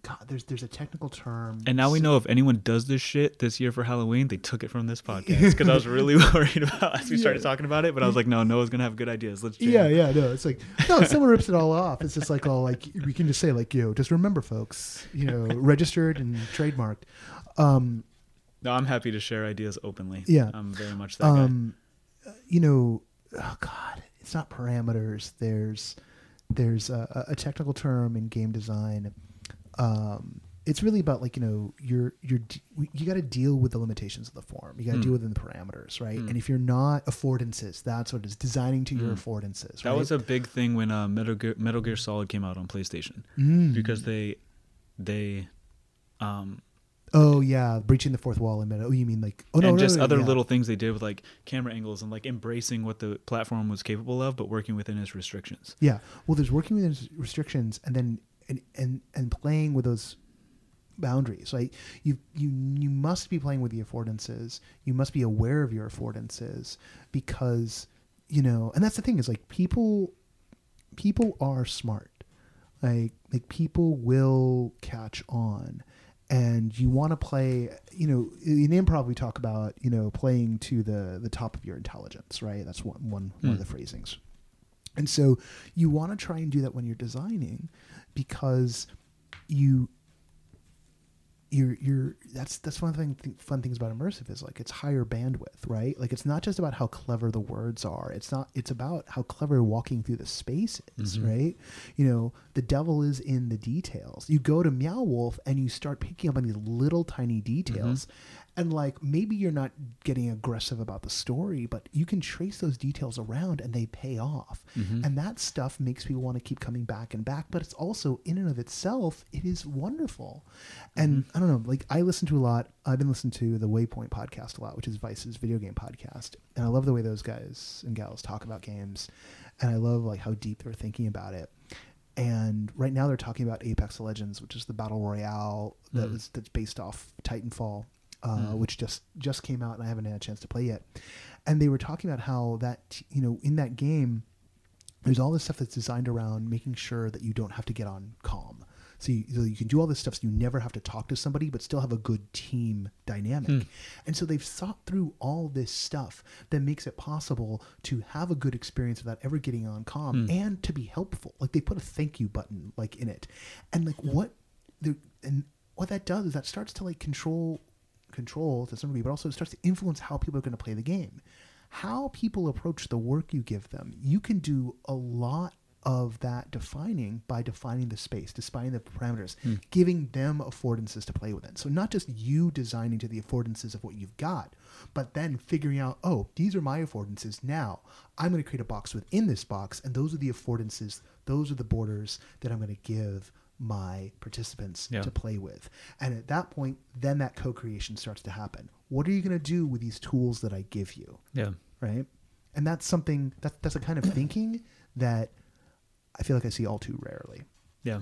God, there's there's a technical term. and now we know if anyone does this shit this year for Halloween, they took it from this podcast because I was really worried about as we started Yeah. talking about it. But I was like, no, Noah's gonna have good ideas. Let's jam. Yeah, yeah, no, it's like no, someone rips it all off. It's just like all like we can just say like, yo, just remember, folks, you know, registered and trademarked. Um, No, I'm happy to share ideas openly. Yeah. I'm very much that guy. um, you know, oh God, it's not parameters. There's there's a, a technical term in game design. Um, it's really about like you know you're you're you got to deal with the limitations of the form. You got to Mm. deal within the parameters, right? Mm. And if you're not affordances, that's what it is. Designing to your Mm. affordances. That right? was a big thing when uh, Metal Gear, Metal Gear Solid came out on PlayStation Mm. because they they um oh yeah, breaching the fourth wall and meta. Oh, you mean like oh no, and no, just no, other yeah. little things they did with like camera angles and like embracing what the platform was capable of, but working within its restrictions. Yeah. Well, there's working within s- restrictions and then and and and playing with those boundaries. Right. You you you must be playing with the affordances. You must be aware of your affordances because you know, and that's the thing is like people people are smart. Like like people will catch on. And you want to play, you know, in improv we talk about, you know, playing to the the top of your intelligence, right? That's one one, one of Hmm. the phrasings. And so you want to try and do that when you're designing because you you're you're that's that's one of the thing, fun things about immersive is like it's higher bandwidth, right? Like it's not just about how clever the words are. It's not it's about how clever walking through the space is, Mhm. right? You know, the devil is in the details. You go to Meow Wolf and you start picking up on these little tiny details. And like maybe you're not getting aggressive about the story, but you can trace those details around and they pay off. Mhm. And that stuff makes people want to keep coming back and back. But it's also in and of itself, it is wonderful. And I don't know, like I listen to a lot. I've been listening to the Waypoint podcast a lot, which is Vice's video game podcast. And I love the way those guys and gals talk about games. And I love like how deep they're thinking about it. And right now they're talking about Apex Legends, which is the battle royale that Mm. was that's based off Titanfall, uh, Mm. which just just came out and I haven't had a chance to play yet. And they were talking about how that you know in that game, there's all this stuff that's designed around making sure that you don't have to get on comm. So you, so you can do all this stuff so you never have to talk to somebody, but still have a good team dynamic. Hmm. And so they've thought through all this stuff that makes it possible to have a good experience without ever getting on comm Hmm. and to be helpful. Like they put a thank you button like in it, and like what the and what that does is that starts to like control control to some degree, but also it starts to influence how people are going to play the game. How people approach the work you give them. You can do a lot of that defining by defining the space, defining the parameters, hmm. giving them affordances to play within. So not just you designing to the affordances of what you've got, but then figuring out, oh, these are my affordances. Now I'm going to create a box within this box, and those are the affordances, those are the borders that I'm going to give my participants Yeah. to play with. And at that point, then that co-creation starts to happen. What are you going to do with these tools that I give you? Yeah. right? And that's something that that's a kind of thinking that I feel like I see all too rarely. Yeah.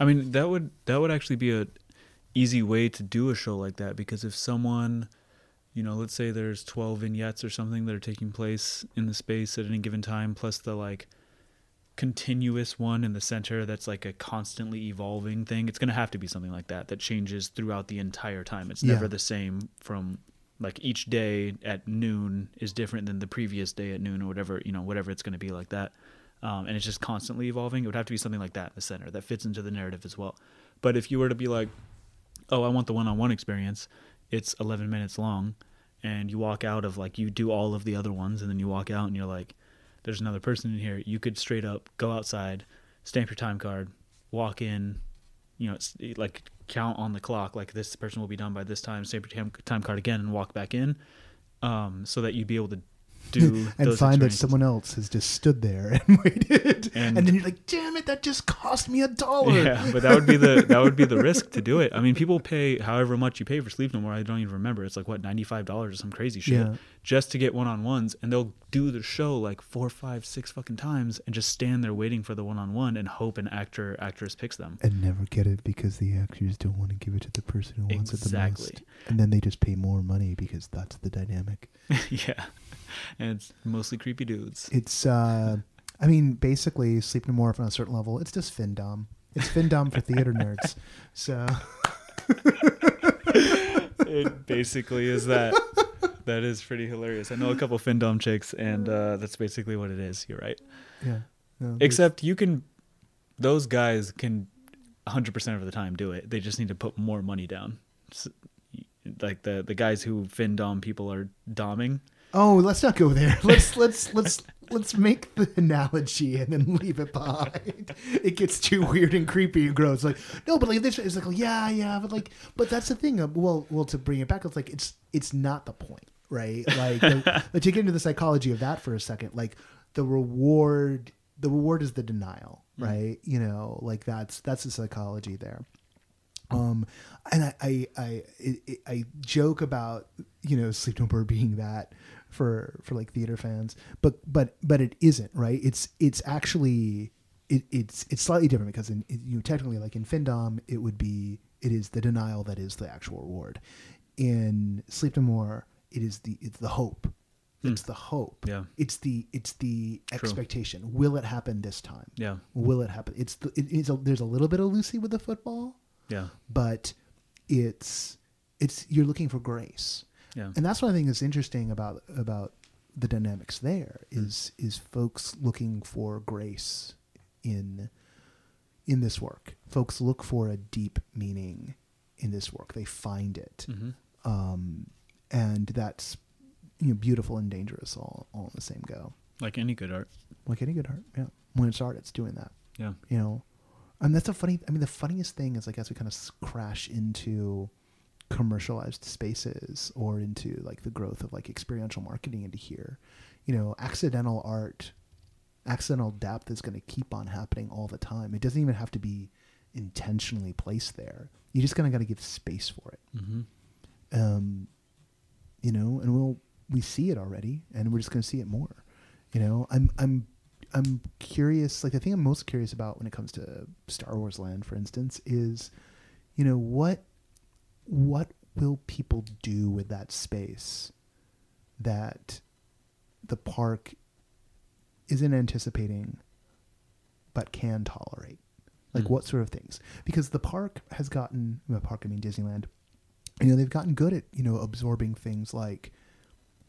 I mean, that would that would actually be a easy way to do a show like that because if someone, you know, let's say there's 12 vignettes or something that are taking place in the space at any given time plus the like continuous one in the center that's like a constantly evolving thing. It's going to have to be something like that that changes throughout the entire time. It's Yeah. never the same from like each day at noon is different than the previous day at noon or whatever, you know, whatever it's going to be like that um, and it's just constantly evolving. It would have to be something like that in the center that fits into the narrative as well. But if you were to be like, oh, I want the one-on-one experience, it's 11 minutes long, and you walk out of like you do all of the other ones, and then you walk out and you're like, there's another person in here. You could straight up go outside, stamp your time card, walk in, you know, like count on the clock, like this person will be done by this time, stamp your time, time card again, and walk back in, um, so that you'd be able to do and find that someone else has just stood there and waited, and, And- then you're like, "Damn it, that just cost me a dollar." Yeah, but that would be the that would be the risk to do it. I mean, people pay however much you pay for Sleep No More. I don't even remember. It's like what ninety five dollars or some crazy shit Yeah. just to get one on ones, and they'll do the show like four, five, six fucking times, and just stand there waiting for the one on one and hope an actor actress picks them. and never get it because the actors don't want to give it to the person who wants it the most, and then they just pay more money because that's the dynamic. yeah, and it's mostly creepy dudes. It's, uh, I mean, basically, Sleep No More on a certain level, it's just findom. It's findom for theater nerds. So it basically is that. That is pretty hilarious. I know a couple findom chicks, and uh, that's basically what it is. You're right. yeah. No, Except you can, those guys can 100% of the time do it. They just need to put more money down. S like the the guys who fin dom people are doming. Oh, let's not go there. Let's let's let's let's make the analogy and then leave it behind. It gets too weird and creepy and gross. Like no, but like this is like yeah, yeah, but like but that's the thing. Um, well, well, to bring it back, it's like it's it's not the point, right? Like the, like, to get into the psychology of that for a second, like the reward, the reward is the denial, mm-hmm. right? You know, like that's that's the psychology there. Um, and I, I, I, I, I joke about, you know, Sleep No More being that for, for like theater fans, but, but, but it isn't, right? It's, it's actually, it, it's, it's slightly different because in, you know, technically like in Findom, it would be, it is the denial that is the actual reward. In Sleep No More, it is the, it's the hope. It's the hope. Yeah. It's the, it's the expectation. Will it happen this time? Yeah. Will it happen? It's the, it is a, there's a little bit of Lucy with the football Yeah. but it's it's you're looking for grace Yeah. and that's what i think is interesting about about the dynamics there is Hmm. is is folks looking for grace in in this work folks look for a deep meaning in this work they find it hmm um and that's you know beautiful and dangerous all all in the same go Like any good art. like any good art yeah when it's art it's doing that Yeah. you know and that's a funny i mean the funniest thing is like as we kind of crash into commercialized spaces or into like the growth of like experiential marketing into here. You know accidental art accidental depth is going to keep on happening all the time. It doesn't even have to be intentionally placed there. You just kind of got to give space for it. Hmm um, you know, and we'll we see it already, and we're just going to see it more. You know, I'm I'm I'm curious. Like the thing I'm most curious about when it comes to Star Wars Land, for instance, is you know what what will people do with that space that the park isn't anticipating but can tolerate like Hmm. what sort of things because the park has gotten the park i mean disneyland you know they've gotten good at you know absorbing things like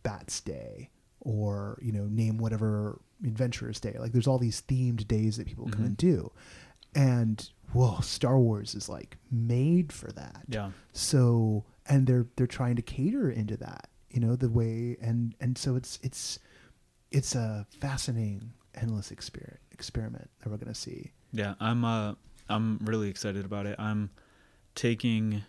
bats day or you know name whatever adventurers day like there's all these themed days that people come Mhm. and do and whoa star wars is like made for that Yeah. so and they're they're trying to cater into that you know the way and and so it's it's it's a fascinating endless experiment experiment that we're to see Yeah, I'm uh I'm really excited about it. I'm taking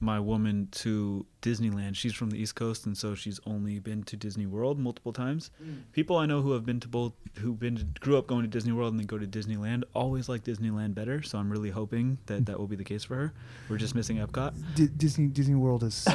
my woman to Disneyland. She's from the East Coast and so she's only been to Disney World multiple times. Mm. People I know who have been to both who've been to, grew up going to Disney World and then go to Disneyland always like Disneyland better, so I'm really hoping that that will be the case for her. We're just missing Epcot. D- Disney Disney World is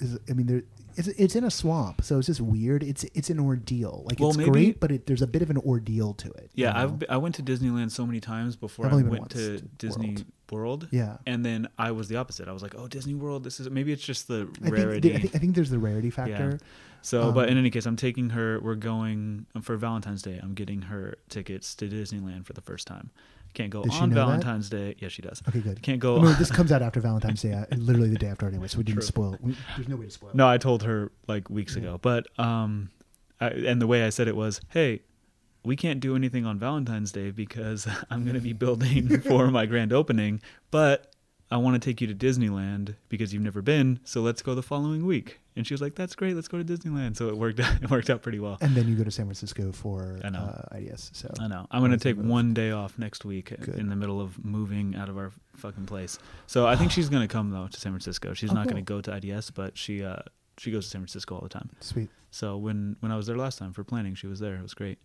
is I mean there it's it's in a swamp so it's just weird it's it's an ordeal like Well, it's maybe- great but it, there's a bit of an ordeal to it you Yeah, know? I've I went to Disneyland so many times before I've I went to Disney World. World. yeah And then I was the opposite. I was like, "Oh, Disney World, this is maybe it's just the I think, rarity." I think I think there's the rarity factor So, but Um, in any case, I'm taking her. We're going for Valentine's Day. I'm getting her tickets to Disneyland for the first time. Can't go Does she on know that? Valentine's Day. Yeah, she does. okay good Can't I go. mean, this comes out after Valentine's Day, uh, literally the day after anyway, so we didn't True. spoil. We, there's no way to spoil. no, I told her like weeks Yeah. ago. But um, I, and the way I said it was, "Hey, we can't do anything on Valentine's Day because I'm going to be building for my grand opening, but." I want to take you to Disneyland because you've never been, so let's go the following week. And she was like, "That's great, let's go to Disneyland." So it worked. It worked out pretty well. And then you go to San Francisco for I know. Uh, IDS. So I know. I'm gonna take one day off next week Good. in the middle of moving out of our fucking place. So I think she's gonna come though to San Francisco. She's Oh, not cool. gonna go to IDS, but she uh she goes to San Francisco all the time. sweet. So when when I was there last time for planning, she was there. It was great.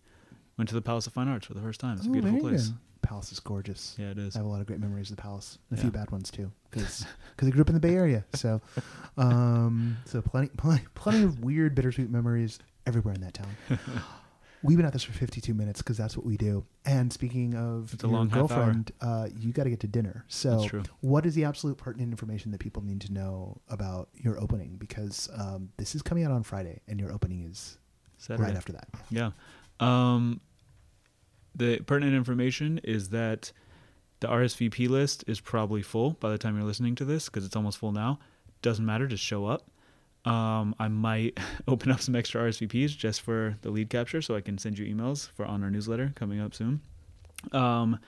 Went to the Palace of Fine Arts for the first time. It's a Oh, beautiful very place. Palace is gorgeous. Yeah, it is. I have a lot of great memories of the Palace. And a Yeah. few bad ones too, because I grew up in the Bay Area. So, um, so plenty, plenty, plenty of weird, bittersweet memories everywhere in that town. We've been at this for 52 minutes because that's what we do. And speaking of It's your long girlfriend, uh, you got to get to dinner. So, what is the absolute pertinent information that people need to know about your opening? Because um, this is coming out on Friday, and your opening is Saturday. right after that. Yeah. Um, the pertinent information is that the RSVP list is probably full by the time you're listening to this because it's almost full now. Doesn't matter, just show up. Um, I might open up some extra RSVPs just for the lead capture so I can send you emails for on our newsletter coming up soon. Um,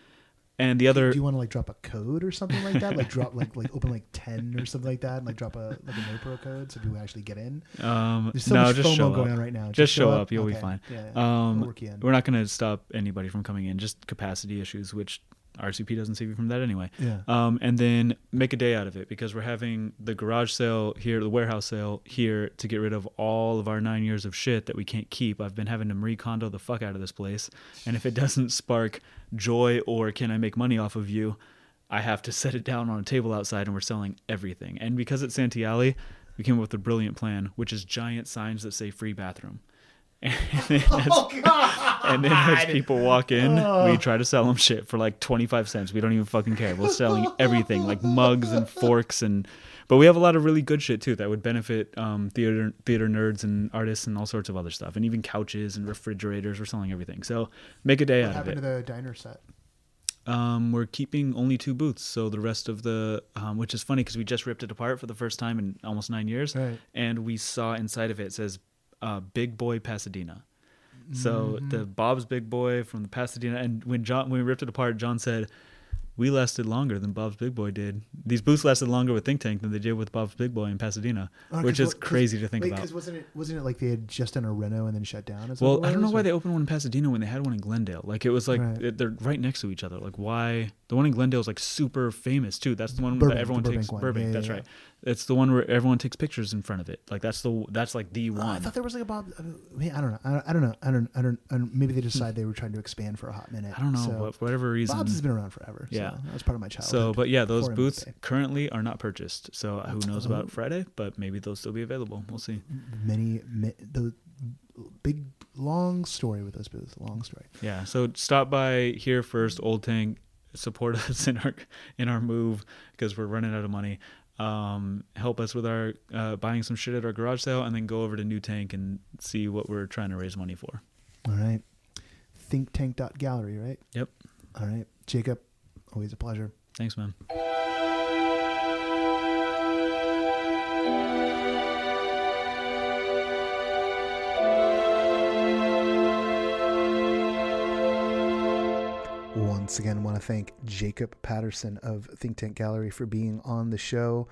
And the other Do you want to like drop a code or something like that? Like drop like like open like ten or something like that, and like drop a like a no pro code so people actually get in. um There's so no, much just FOMO show going up. on right now. Just show up, you'll be fine. Yeah, yeah. Um We'll work you in. we're not going to stop anybody from coming in, just capacity issues which RSVP doesn't save you from that anyway. Yeah. Um, and then make a day out of it because we're having the garage sale here, the warehouse sale here to get rid of all of our nine years of shit that we can't keep. I've been having to recondo the fuck out of this place. And if it doesn't spark joy or can I make money off of you, I have to set it down on a table outside and we're selling everything. And because it's Santee Alley, we came up with a brilliant plan, which is giant signs that say free bathroom. And then as, Oh, and then as people walk in, we try to sell them shit for like 25 cents. We don't even fucking care. We're selling everything like mugs and forks and but we have a lot of really good shit too that would benefit um, theater theater nerds and artists and all sorts of other stuff and even couches and refrigerators. We're selling everything. So make a day What out of it. happened to the diner set? Um, we're keeping only two booths, so the rest of the, um, which is funny because we just ripped it apart for the first time in almost nine years, Right. and we saw inside of it, it says uh, "Big Boy Pasadena." So Mm-hmm. the Bob's Big Boy from the Pasadena, and when John when we ripped it apart, John said, "We lasted longer than Bob's Big Boy did. These booths lasted longer with Think Tank than they did with Bob's Big Boy in Pasadena, Oh, which is crazy to think wait, about." Because wasn't it wasn't it like they had just done a reno and then shut down? Is Well, I don't know was, why they opened one in Pasadena when they had one in Glendale. Like it was like Right. it, they're right next to each other. Like why the one in Glendale is like super famous too. That's the one Burbank, that everyone the takes Burbank one. Burbank. Yeah, that's yeah. right. It's the one where everyone takes pictures in front of it. Like that's the that's like the Oh, I thought there was like a Bob. I uh, mean, I don't know. I don't, I don't know. I don't, I don't. I don't. Maybe they decided they were trying to expand for a hot minute. I don't know, So, but for whatever reason. Bob's has been around forever. Yeah. so that was part of my childhood. so, but yeah, those booths currently are not purchased. So who knows about Friday? But maybe they'll still be available. We'll see. many, ma the big long story with those booths. Long story. Yeah. So stop by here first, Old Tank. Support us in our in our move because we're running out of money. Um, help us with our uh, buying some shit at our garage sale, and then go over to New Tank and see what we're trying to raise money for. All right. Thinktank.gallery, right? Yep. All right. Jacob, always a pleasure. Thanks, man. Once again, want to thank Jacob Patterson of Think Tank Gallery for being on the show.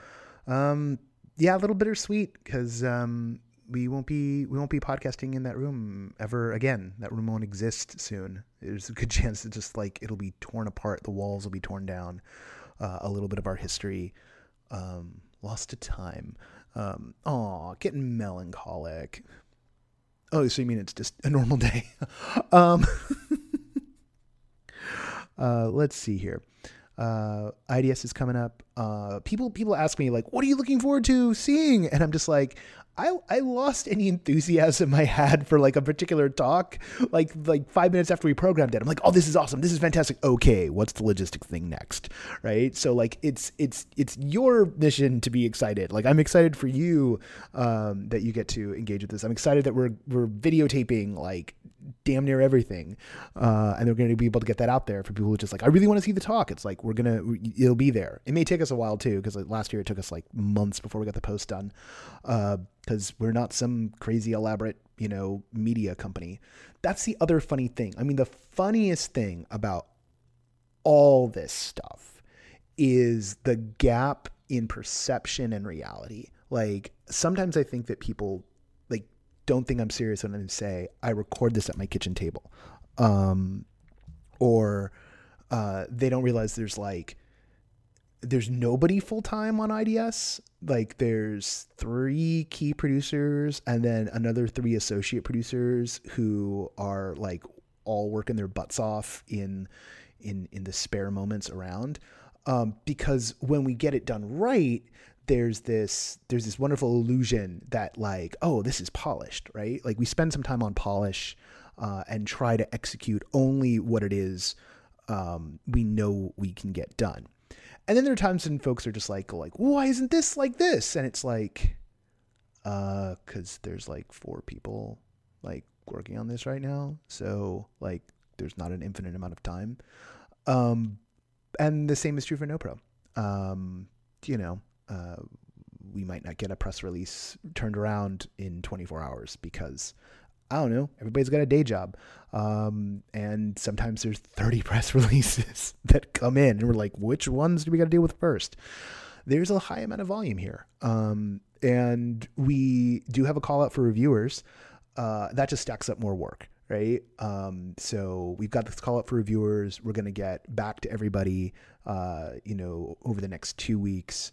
Um, yeah, a little bittersweet because um, we won't be we won't be podcasting in that room ever again. That room won't exist soon. There's a good chance that just like it'll be torn apart. The walls will be torn down. Uh, a little bit of our history um, lost to time. Um, aw, getting melancholic. Oh, so you mean it's just a normal day? um, uh, let's see here. Uh, IDS is coming up. Uh, people people ask me like, "What are you looking forward to seeing?" And I'm just like, I I lost any enthusiasm I had for like a particular talk. Like like five minutes after we programmed it, I'm like, "Oh, this is awesome. This is fantastic." Okay, what's the logistic thing next? Right? So like, it's it's it's your mission to be excited. Like I'm excited for you um, that you get to engage with this. I'm excited that we're we're videotaping like damn near everything, uh, and they're going to be able to get that out there for people who just like, I really want to see the talk. It's like we're gonna, it'll be there. It may take us a while too, because like last year it took us like months before we got the post done, because we're not some crazy elaborate, you know, media company. That's the other funny thing. I mean, the funniest thing about all this stuff is the gap in perception and reality. Like sometimes I think that people like don't think I'm serious when I say I record this at my kitchen table, um, or uh, they don't realize there's like there's nobody full time on IDS. Like there's three key producers and then another three associate producers who are like all working their butts off in in in the spare moments around. Um, because when we get it done right, there's this there's this wonderful illusion that like oh this is polished right like we spend some time on polish uh, and try to execute only what it is um, we know we can get done and then there are times when folks are just like like why isn't this like this? And it's like uh because there's like four people like working on this right now. So like there's not an infinite amount of time. Um and the same is true for no pro um you know uh, we might not get a press release turned around in 24 hours because I don't know. Everybody's got a day job. Um, and sometimes there's 30 press releases that come in, and we're like, which ones do we got to deal with first? There's a high amount of volume here. Um, and we do have a call out for reviewers. Uh, that just stacks up more work, right? Um, so we've got this call out for reviewers. We're going to get back to everybody, uh, you know, over the next two weeks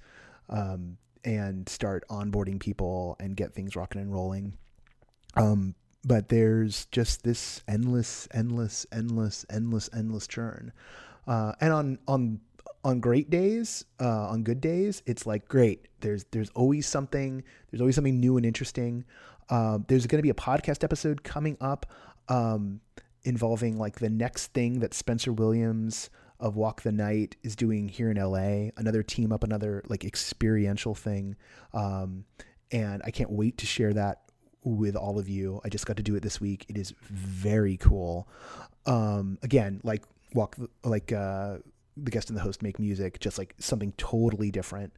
um, and start onboarding people and get things rocking and rolling. Um, but there's just this endless, endless, endless, endless, endless churn. Uh, and on on on great days, uh, on good days, it's like great. There's there's always something. There's always something new and interesting. Uh, there's going to be a podcast episode coming up um, involving like the next thing that Spencer Williams of Walk the Night is doing here in LA. Another team up, another like experiential thing. Um, and I can't wait to share that with all of you. I just got to do it this week. It is very cool. Um, again, like walk, like uh, the guest and the host make music, just like something totally different.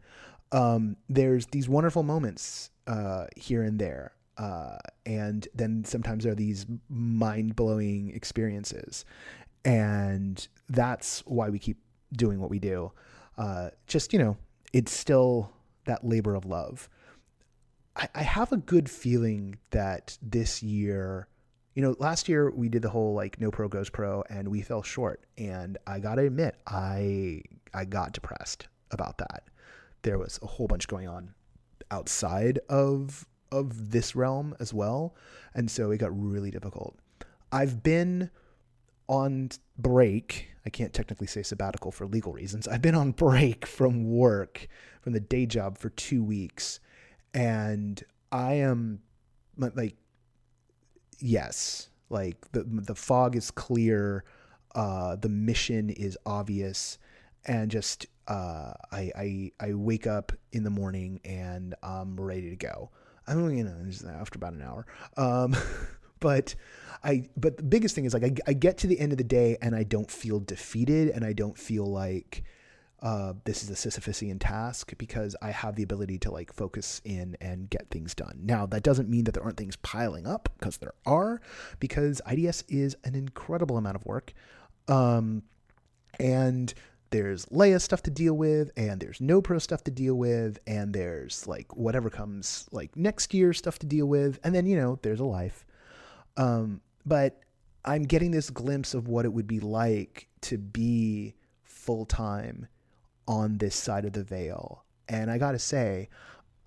Um, there's these wonderful moments uh, here and there. Uh, and then sometimes there are these mind blowing experiences. And that's why we keep doing what we do. Uh, just, you know, it's still that labor of love. I, I have a good feeling that this year, you know, last year we did the whole like no pro goes pro and we fell short. And I gotta admit, I I got depressed about that. There was a whole bunch going on outside of of this realm as well. And so it got really difficult. I've been on break. I can't technically say sabbatical for legal reasons. I've been on break from work, from the day job for two weeks and I am like, yes, like the the fog is clear, uh, the mission is obvious, and just uh, I, I I wake up in the morning and I'm ready to go. I'm you know after about an hour, um, but I but the biggest thing is like I, I get to the end of the day and I don't feel defeated and I don't feel like uh, this is a Sisyphusian task because I have the ability to like focus in and get things done. Now, that doesn't mean that there aren't things piling up because there are, because IDS is an incredible amount of work. Um, and there's Leia stuff to deal with, and there's no pro stuff to deal with, and there's like whatever comes like next year stuff to deal with, and then you know there's a life. Um, but I'm getting this glimpse of what it would be like to be full time on this side of the veil. And I got to say,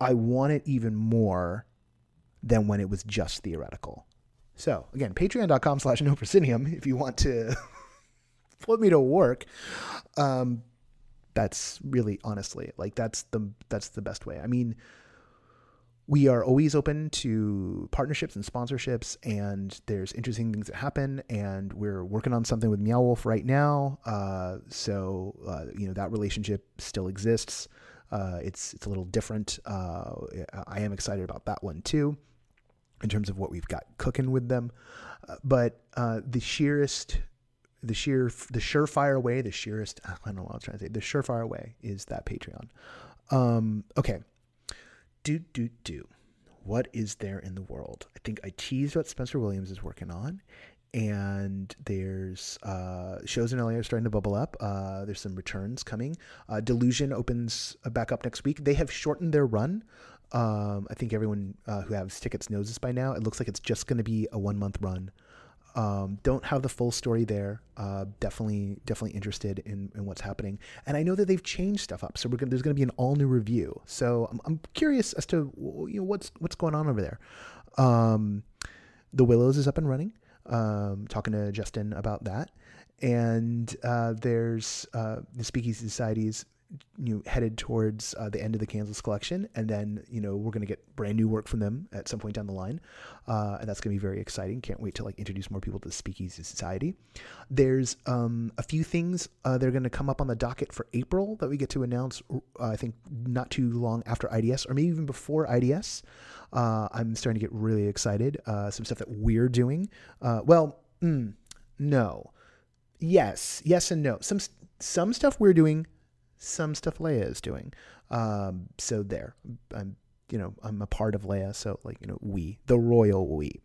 I want it even more than when it was just theoretical. So again, patreon.com slash no proscenium if you want to put me to work. Um, that's really honestly like that's the that's the best way. I mean, we are always open to partnerships and sponsorships, and there's interesting things that happen. And we're working on something with Meow Wolf right now, uh, so uh, you know that relationship still exists. Uh, it's it's a little different. Uh, I am excited about that one too, in terms of what we've got cooking with them. Uh, but uh, the sheerest the sheer the surefire way the sheerest i don't know what i was trying to say the surefire way is that patreon um, okay do do do. What is there in the world? I think I teased what Spencer Williams is working on, and there's uh, shows in LA are starting to bubble up. Uh, there's some returns coming. Uh, Delusion opens back up next week. They have shortened their run. Um, I think everyone uh, who has tickets knows this by now. It looks like it's just going to be a one month run. Um, don't have the full story there. Uh, definitely, definitely interested in, in what's happening. And I know that they've changed stuff up, so we're gonna, there's going to be an all new review. So I'm, I'm curious as to you know what's what's going on over there. Um, the Willows is up and running. Um, talking to Justin about that, and uh, there's uh, the Speakeasy Society's you know, headed towards uh, the end of the Kansas collection, and then you know we're going to get brand new work from them at some point down the line, uh, and that's going to be very exciting. Can't wait to like introduce more people to the Speakeasy Society. There's um, a few things uh, that are going to come up on the docket for April that we get to announce. Uh, I think not too long after IDS, or maybe even before IDS. Uh, I'm starting to get really excited. Uh, some stuff that we're doing. well, mm, no, yes, yes, and no. Some some stuff we're doing some stuff Leia is doing. Um, so there, I'm, you know, I'm a part of Leia. So like, you know, we, the royal we.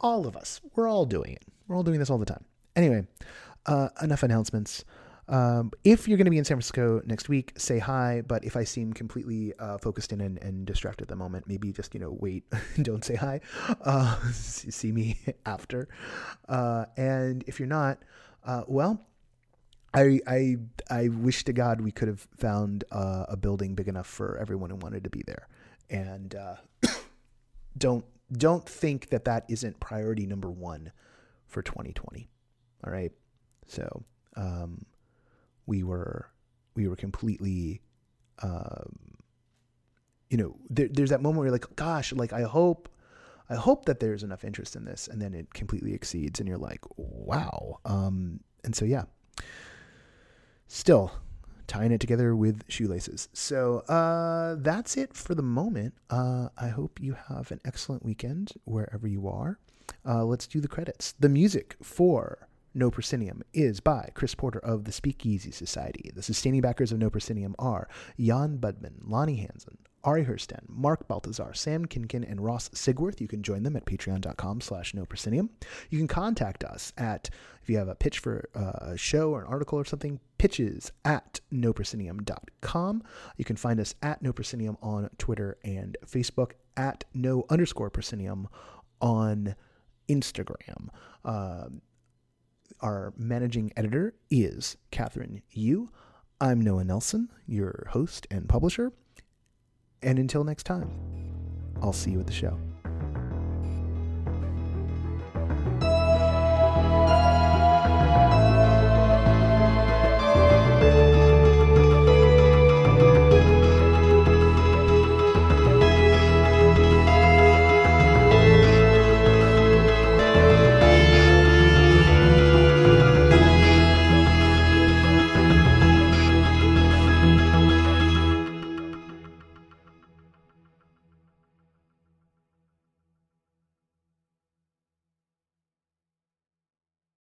All of us. We're all doing it. We're all doing this all the time. Anyway, uh, enough announcements. Um, if you're going to be in San Francisco next week, say hi. But if I seem completely uh, focused in and, and, distracted at the moment, maybe just you know wait, don't say hi. Uh, see me after. Uh, and if you're not, uh, well, I I I wish to God we could have found uh, a building big enough for everyone who wanted to be there. And uh, don't don't think that that isn't priority number one for 2020. All right, so. Um, we were we were completely um, you know there, there's that moment where you're like gosh like i hope i hope that there's enough interest in this and then it completely exceeds and you're like wow um, and so yeah still tying it together with shoelaces. So uh, that's it for the moment. Uh, i hope you have an excellent weekend wherever you are. Uh, let's do the credits. The music for no Proscenium is by Chris Porter of the Speakeasy Society. The sustaining backers of No Proscenium are Jan Budman, Lonnie Hansen, Ari Hersten, Mark Baltazar, Sam Kinkin, and Ross Sigworth. You can join them at patreon.com slash no proscenium. You can contact us at, if you have a pitch for uh, a show or an article or something, pitches at noproscenium.com. You can find us at no proscenium on Twitter and Facebook, at no underscore proscenium on Instagram. Uh, our managing editor is Kathryn Yu. I'm Noah Nelson, your host and publisher. And until next time, I'll see you at the show.